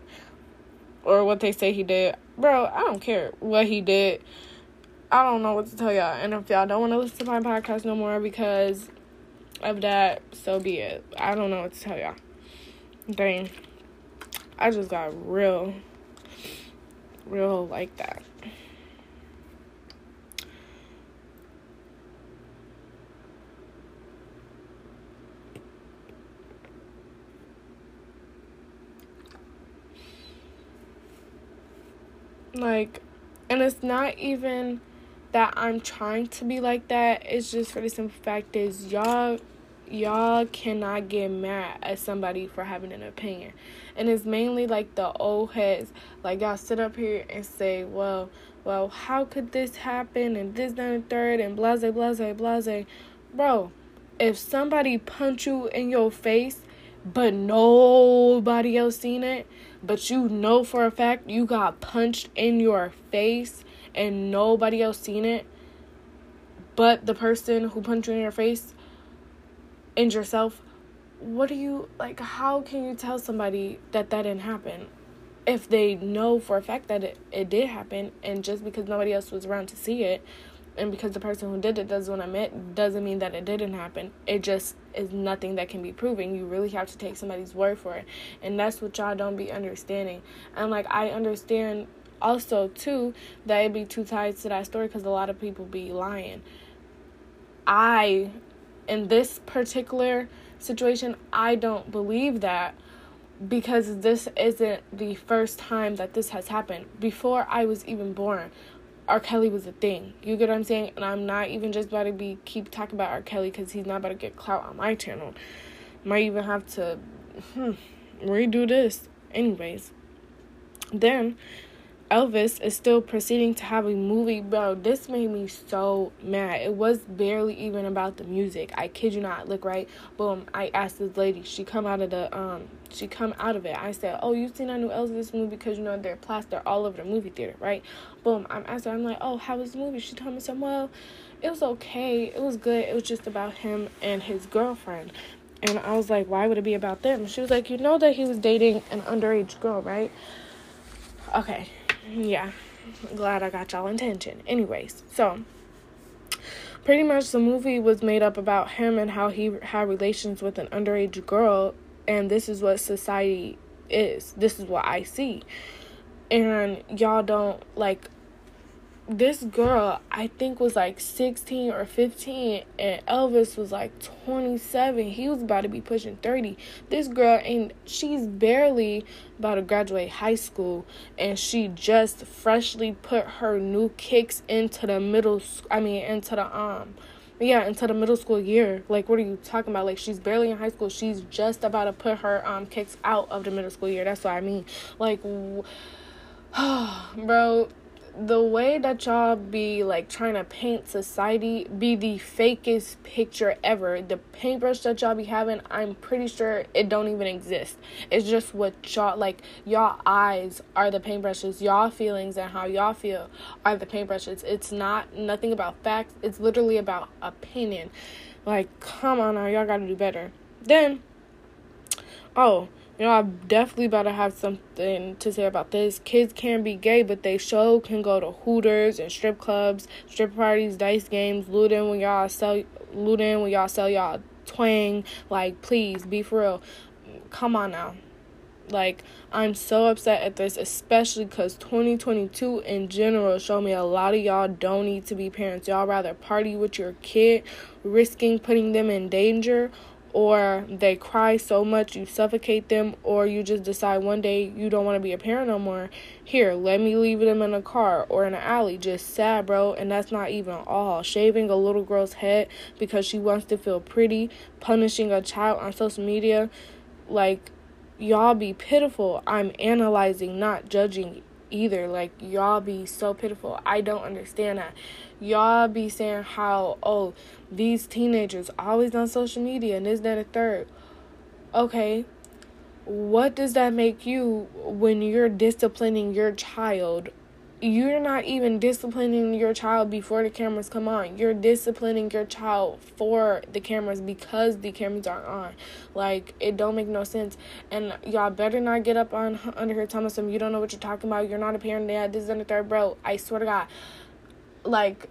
or what they say he did, bro, I don't care what he did. I don't know what to tell y'all. And if y'all don't want to listen to my podcast no more because of that, so be it. I don't know what to tell y'all. Dang. I just got real, real like that. Like, and it's not even that I'm trying to be like that. It's just for the simple fact is y'all y'all cannot get mad at somebody for having an opinion. And it's mainly like the old heads. Like y'all sit up here and say, Well, well, how could this happen and this, that, and third and blase blase blase. Bro, if somebody punch you in your face but nobody else seen it, but you know for a fact you got punched in your face and nobody else seen it but the person who punched you in your face and yourself what do you like how can you tell somebody that that didn't happen if they know for a fact that it, it did happen and just because nobody else was around to see it and because the person who did it does what I meant doesn't mean that it didn't happen. It just is nothing that can be proven. You really have to take somebody's word for it. And that's what y'all don't be understanding. And like I understand also too that it'd be two sides to that story because a lot of people be lying. I in this particular situation, I don't believe that because this isn't the first time that this has happened. Before I was even born, R. Kelly was a thing. You get what I'm saying? And I'm not even just about to be keep talking about R. Kelly because he's not about to get clout on my channel. Might even have to hmm, redo this. Anyways, then Elvis is still proceeding to have a movie, bro. This made me so mad. It was barely even about the music. I kid you not. Look right, boom. I asked this lady. She come out of the um. She come out of it. I said, "Oh, you seen that new Elvis movie? Because you know they're plastered all over the movie theater, right?" Boom. I'm asking. I'm like, "Oh, how was the movie?" She told me some. Well, it was okay. It was good. It was just about him and his girlfriend. And I was like, "Why would it be about them?" She was like, "You know that he was dating an underage girl, right?" Okay yeah, glad I got y'all attention. Anyways, so pretty much the movie was made up about him and how he had relations with an underage girl, and this is what society is. This is what I see. And y'all don't like this girl I think was like 16 or 15 and Elvis was like 27. He was about to be pushing 30. This girl ain't she's barely about to graduate high school and she just freshly put her new kicks into the middle I mean into the um yeah, into the middle school year. Like, what are you talking about? Like, she's barely in high school. She's just about to put her um kicks out of the middle school year. That's what I mean. Like, bro, the way that y'all be like trying to paint society be the fakest picture ever. The paintbrush that y'all be having, I'm pretty sure it don't even exist. It's just what y'all like y'all eyes are the paintbrushes. Y'all feelings and how y'all feel are the paintbrushes. It's not nothing about facts. It's literally about opinion. Like, come on now, y'all gotta do better. Then oh you know, I'm definitely about to have something to say about this. Kids can be gay, but they show can go to Hooters and strip clubs, strip parties, dice games, looting when y'all sell looting when y'all sell y'all twang. Like, please be for real. Come on now. Like, I'm so upset at this, especially because 2022 in general showed me a lot of y'all don't need to be parents. Y'all rather party with your kid, risking putting them in danger, or they cry so much you suffocate them, or you just decide one day you don't want to be a parent no more. Here, let me leave them in a car or in an alley. Just sad, bro. And that's not even all. Shaving a little girl's head because she wants to feel pretty, punishing a child on social media. Like, y'all be pitiful. I'm analyzing, not judging either. Like, y'all be so pitiful. I don't understand that. Y'all be saying how, oh, these teenagers always on social media and this, that, and third. Okay, what does that make you when you're disciplining your child? You're not even disciplining your child before the cameras come on. You're disciplining your child for the cameras because the cameras are on. Like it don't make no sense. And y'all better not get up on under here telling them you don't know what you're talking about. You're not a parent. Dad, this, and the third, bro. I swear to God, like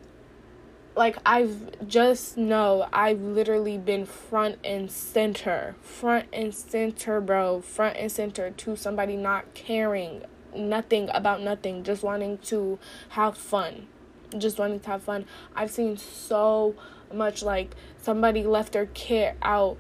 like I've just know I've literally been front and center, front and center, bro, front and center to somebody not caring nothing about nothing, just wanting to have fun, just wanting to have fun. I've seen so much like somebody left their kid out,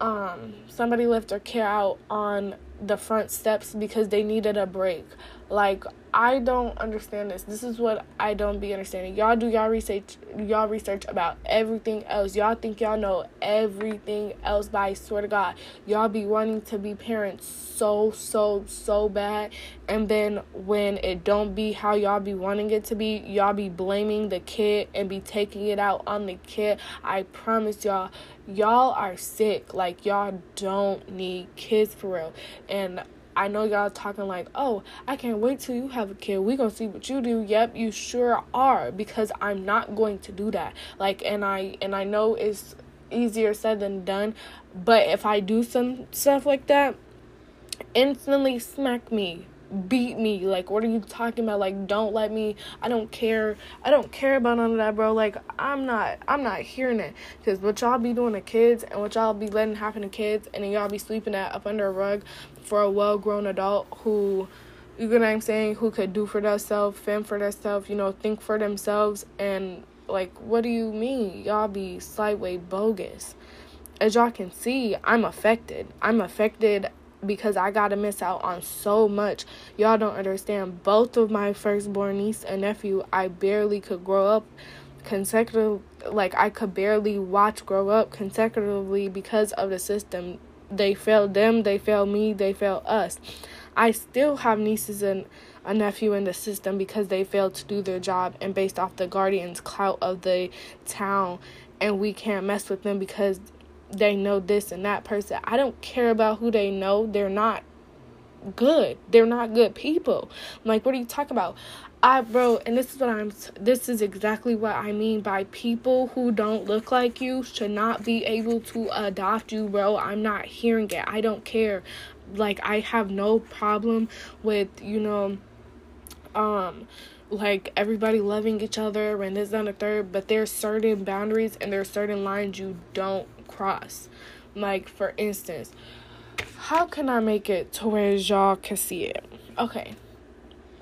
um, somebody left their kid out on the front steps because they needed a break. Like I don't understand this. This is what I don't be understanding. Y'all do y'all research y'all research about everything else. Y'all think y'all know everything else, but I swear to God, y'all be wanting to be parents so so so bad and then when it don't be how y'all be wanting it to be, y'all be blaming the kid and be taking it out on the kid. I promise y'all y'all are sick. Like y'all don't need kids for real. And I know y'all talking like, oh, I can't wait till you have a kid. We gonna see what you do. Yep, you sure are because I'm not going to do that. Like, and I and I know it's easier said than done, but if I do some stuff like that, instantly smack me beat me. Like, what are you talking about? Like, don't let me. I don't care. I don't care about none of that, bro. Like, I'm not. I'm not hearing it. Cause what y'all be doing to kids and what y'all be letting happen to kids, and then y'all be sleeping that up under a rug for a well-grown adult who. You know what I'm saying? Who could do for themselves, fend for themselves, you know, think for themselves, and like, what do you mean? Y'all be sideways bogus. As y'all can see, I'm affected. I'm affected because I got to miss out on so much. Y'all don't understand. Both of my firstborn niece and nephew, I barely could grow up consecutive like I could barely watch grow up consecutively because of the system. They failed them, they failed me, they failed us. I still have nieces and a nephew in the system because they failed to do their job and based off the guardian's clout of the town and we can't mess with them because they know this and that person. I don't care about who they know. They're not good. They're not good people. I'm like, what are you talking about? I bro, and this is what I'm this is exactly what I mean by people who don't look like you should not be able to adopt you, bro. I'm not hearing it. I don't care. Like I have no problem with, you know, um like everybody loving each other and this and the third, but there's certain boundaries and there's certain lines you don't cross. Like for instance, how can I make it to where y'all can see it? Okay.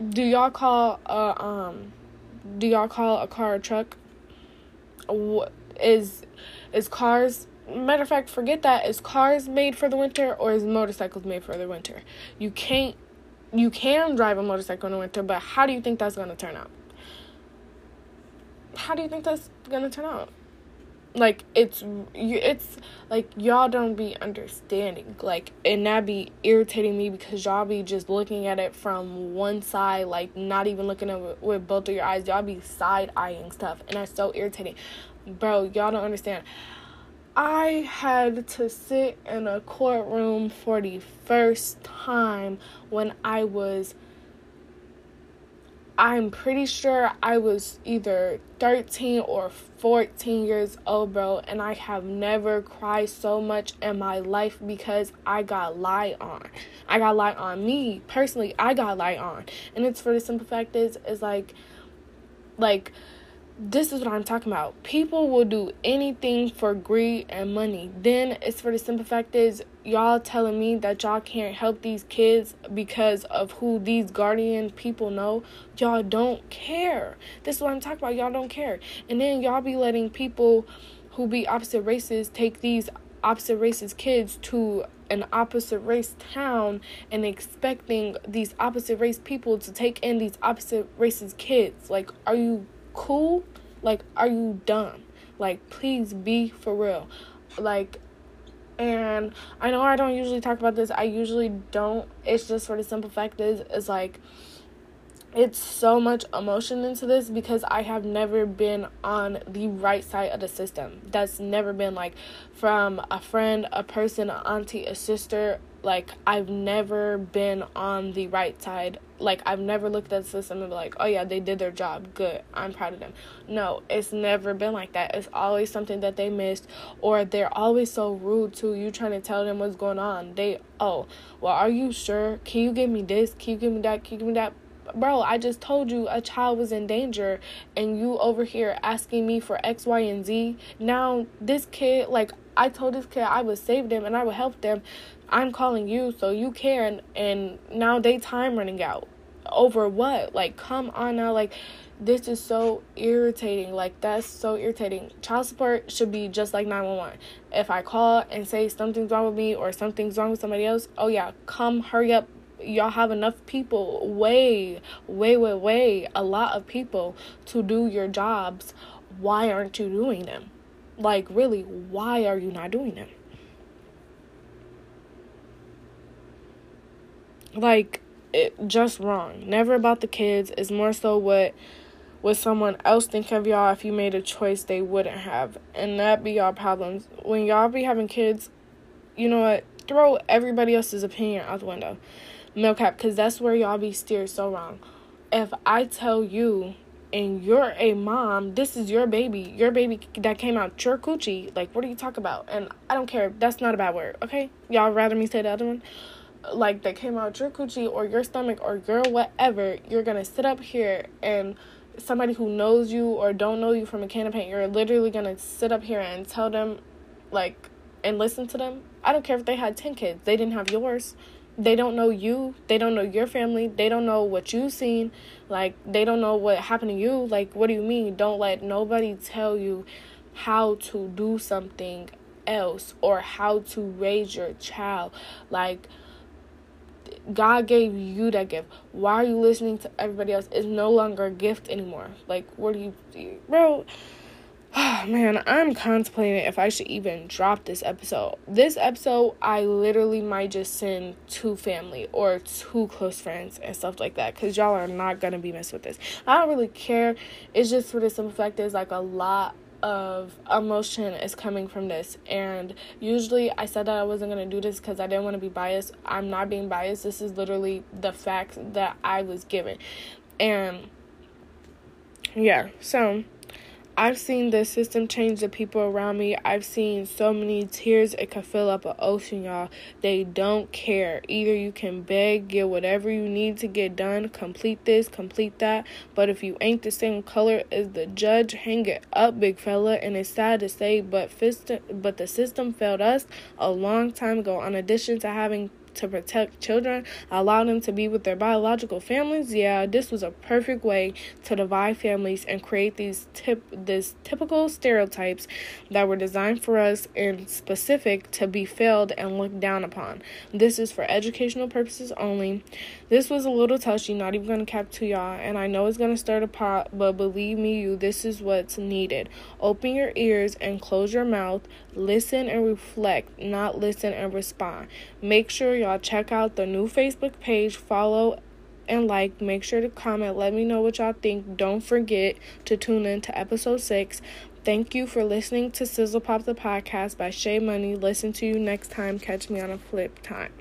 Do y'all call a um do y'all call a car a truck? What is is cars matter of fact, forget that. Is cars made for the winter or is motorcycles made for the winter? You can't you can drive a motorcycle in the winter, but how do you think that's gonna turn out? How do you think that's gonna turn out? Like it's it's like y'all don't be understanding. Like and that be irritating me because y'all be just looking at it from one side like not even looking at it with both of your eyes. Y'all be side eyeing stuff and that's so irritating. Bro y'all don't understand. I had to sit in a courtroom for the first time when I was I'm pretty sure I was either 13 or 14 years old, bro, and I have never cried so much in my life because I got lied on. I got lied on. Me, personally, I got lied on. And it's for the simple fact is, is like, like, this is what I'm talking about. People will do anything for greed and money. Then it's for the simple fact is y'all telling me that y'all can't help these kids because of who these guardian people know. Y'all don't care. This is what I'm talking about. Y'all don't care. And then y'all be letting people who be opposite races take these opposite races kids to an opposite race town and expecting these opposite race people to take in these opposite races kids. Like, are you cool? Like, are you dumb? Like, please be for real. Like, and I know I don't usually talk about this. I usually don't. It's just for the simple fact is, is like, it's so much emotion into this because I have never been on the right side of the system. That's never been like from a friend, a person, an auntie, a sister. Like I've never been on the right side. Like I've never looked at the system and be like, oh yeah, they did their job. Good. I'm proud of them. No, it's never been like that. It's always something that they missed or they're always so rude to you trying to tell them what's going on. They oh, well are you sure? Can you give me this? Can you give me that? Can you give me that? bro, I just told you a child was in danger and you over here asking me for X, Y, and Z. Now, this kid, like, I told this kid I would save them and I would help them. I'm calling you so you can, and now they time running out. Over what? Like, come on now. Like, this is so irritating. Like, that's so irritating. Child support should be just like 911. If I call and say something's wrong with me or something's wrong with somebody else, oh yeah, come hurry up, y'all have enough people, way, way, way, way, a lot of people to do your jobs. Why aren't you doing them? Like, really, why are you not doing them? Like, it just wrong. Never about the kids. It's more so what would someone else think of y'all if you made a choice they wouldn't have. And that be y'all problems. When y'all be having kids, you know what? Throw everybody else's opinion out the window milk cap because that's where y'all be steered so wrong. If I tell you and you're a mom, this is your baby, your baby that came out your coochie. Like, what are you talking about? And I don't care. That's not a bad word, okay? Y'all rather me say the other one? Like, that came out your coochie or your stomach or girl, whatever. You're gonna sit up here and somebody who knows you or don't know you from a can of paint, you're literally gonna sit up here and tell them, like, and listen to them. I don't care if they had 10 kids, they didn't have yours they don't know you they don't know your family they don't know what you've seen like they don't know what happened to you like what do you mean don't let nobody tell you how to do something else or how to raise your child like God gave you that gift. Why are you listening to everybody else? It's no longer a gift anymore. Like, what do you, bro? oh man, I'm contemplating if I should even drop this episode. This episode, I literally might just send to family or two close friends and stuff like that because y'all are not gonna be messed with this. I don't really care. It's just for the simple fact there's like a lot of emotion is coming from this. And usually i said that i wasn't going to do this because i didn't want to be biased. I'm not being biased. This is literally the facts that i was given. And yeah so I've seen the system change the people around me. I've seen so many tears it could fill up an ocean, y'all. They don't care. Either you can beg, get whatever you need to get done, complete this, complete that. But if you ain't the same color as the judge, hang it up, big fella. And it's sad to say, but fist, but the system failed us a long time ago. In addition to having to protect children, allow them to be with their biological families. Yeah, this was a perfect way to divide families and create these tip this typical stereotypes that were designed for us and specific to be failed and looked down upon. This is for educational purposes only. This was a little touchy, not even gonna cap to y'all, and I know it's gonna stir the pot, but believe me, you, this is what's needed. Open your ears and close your mouth. Listen and reflect, not listen and respond. Make sure y'all check out the new Facebook page, follow and like. Make sure to comment. Let me know what y'all think. Don't forget to tune in to episode six. Thank you for listening to Sizzle Pop the podcast by Shay Money. Listen to you next time. Catch me on a flip time.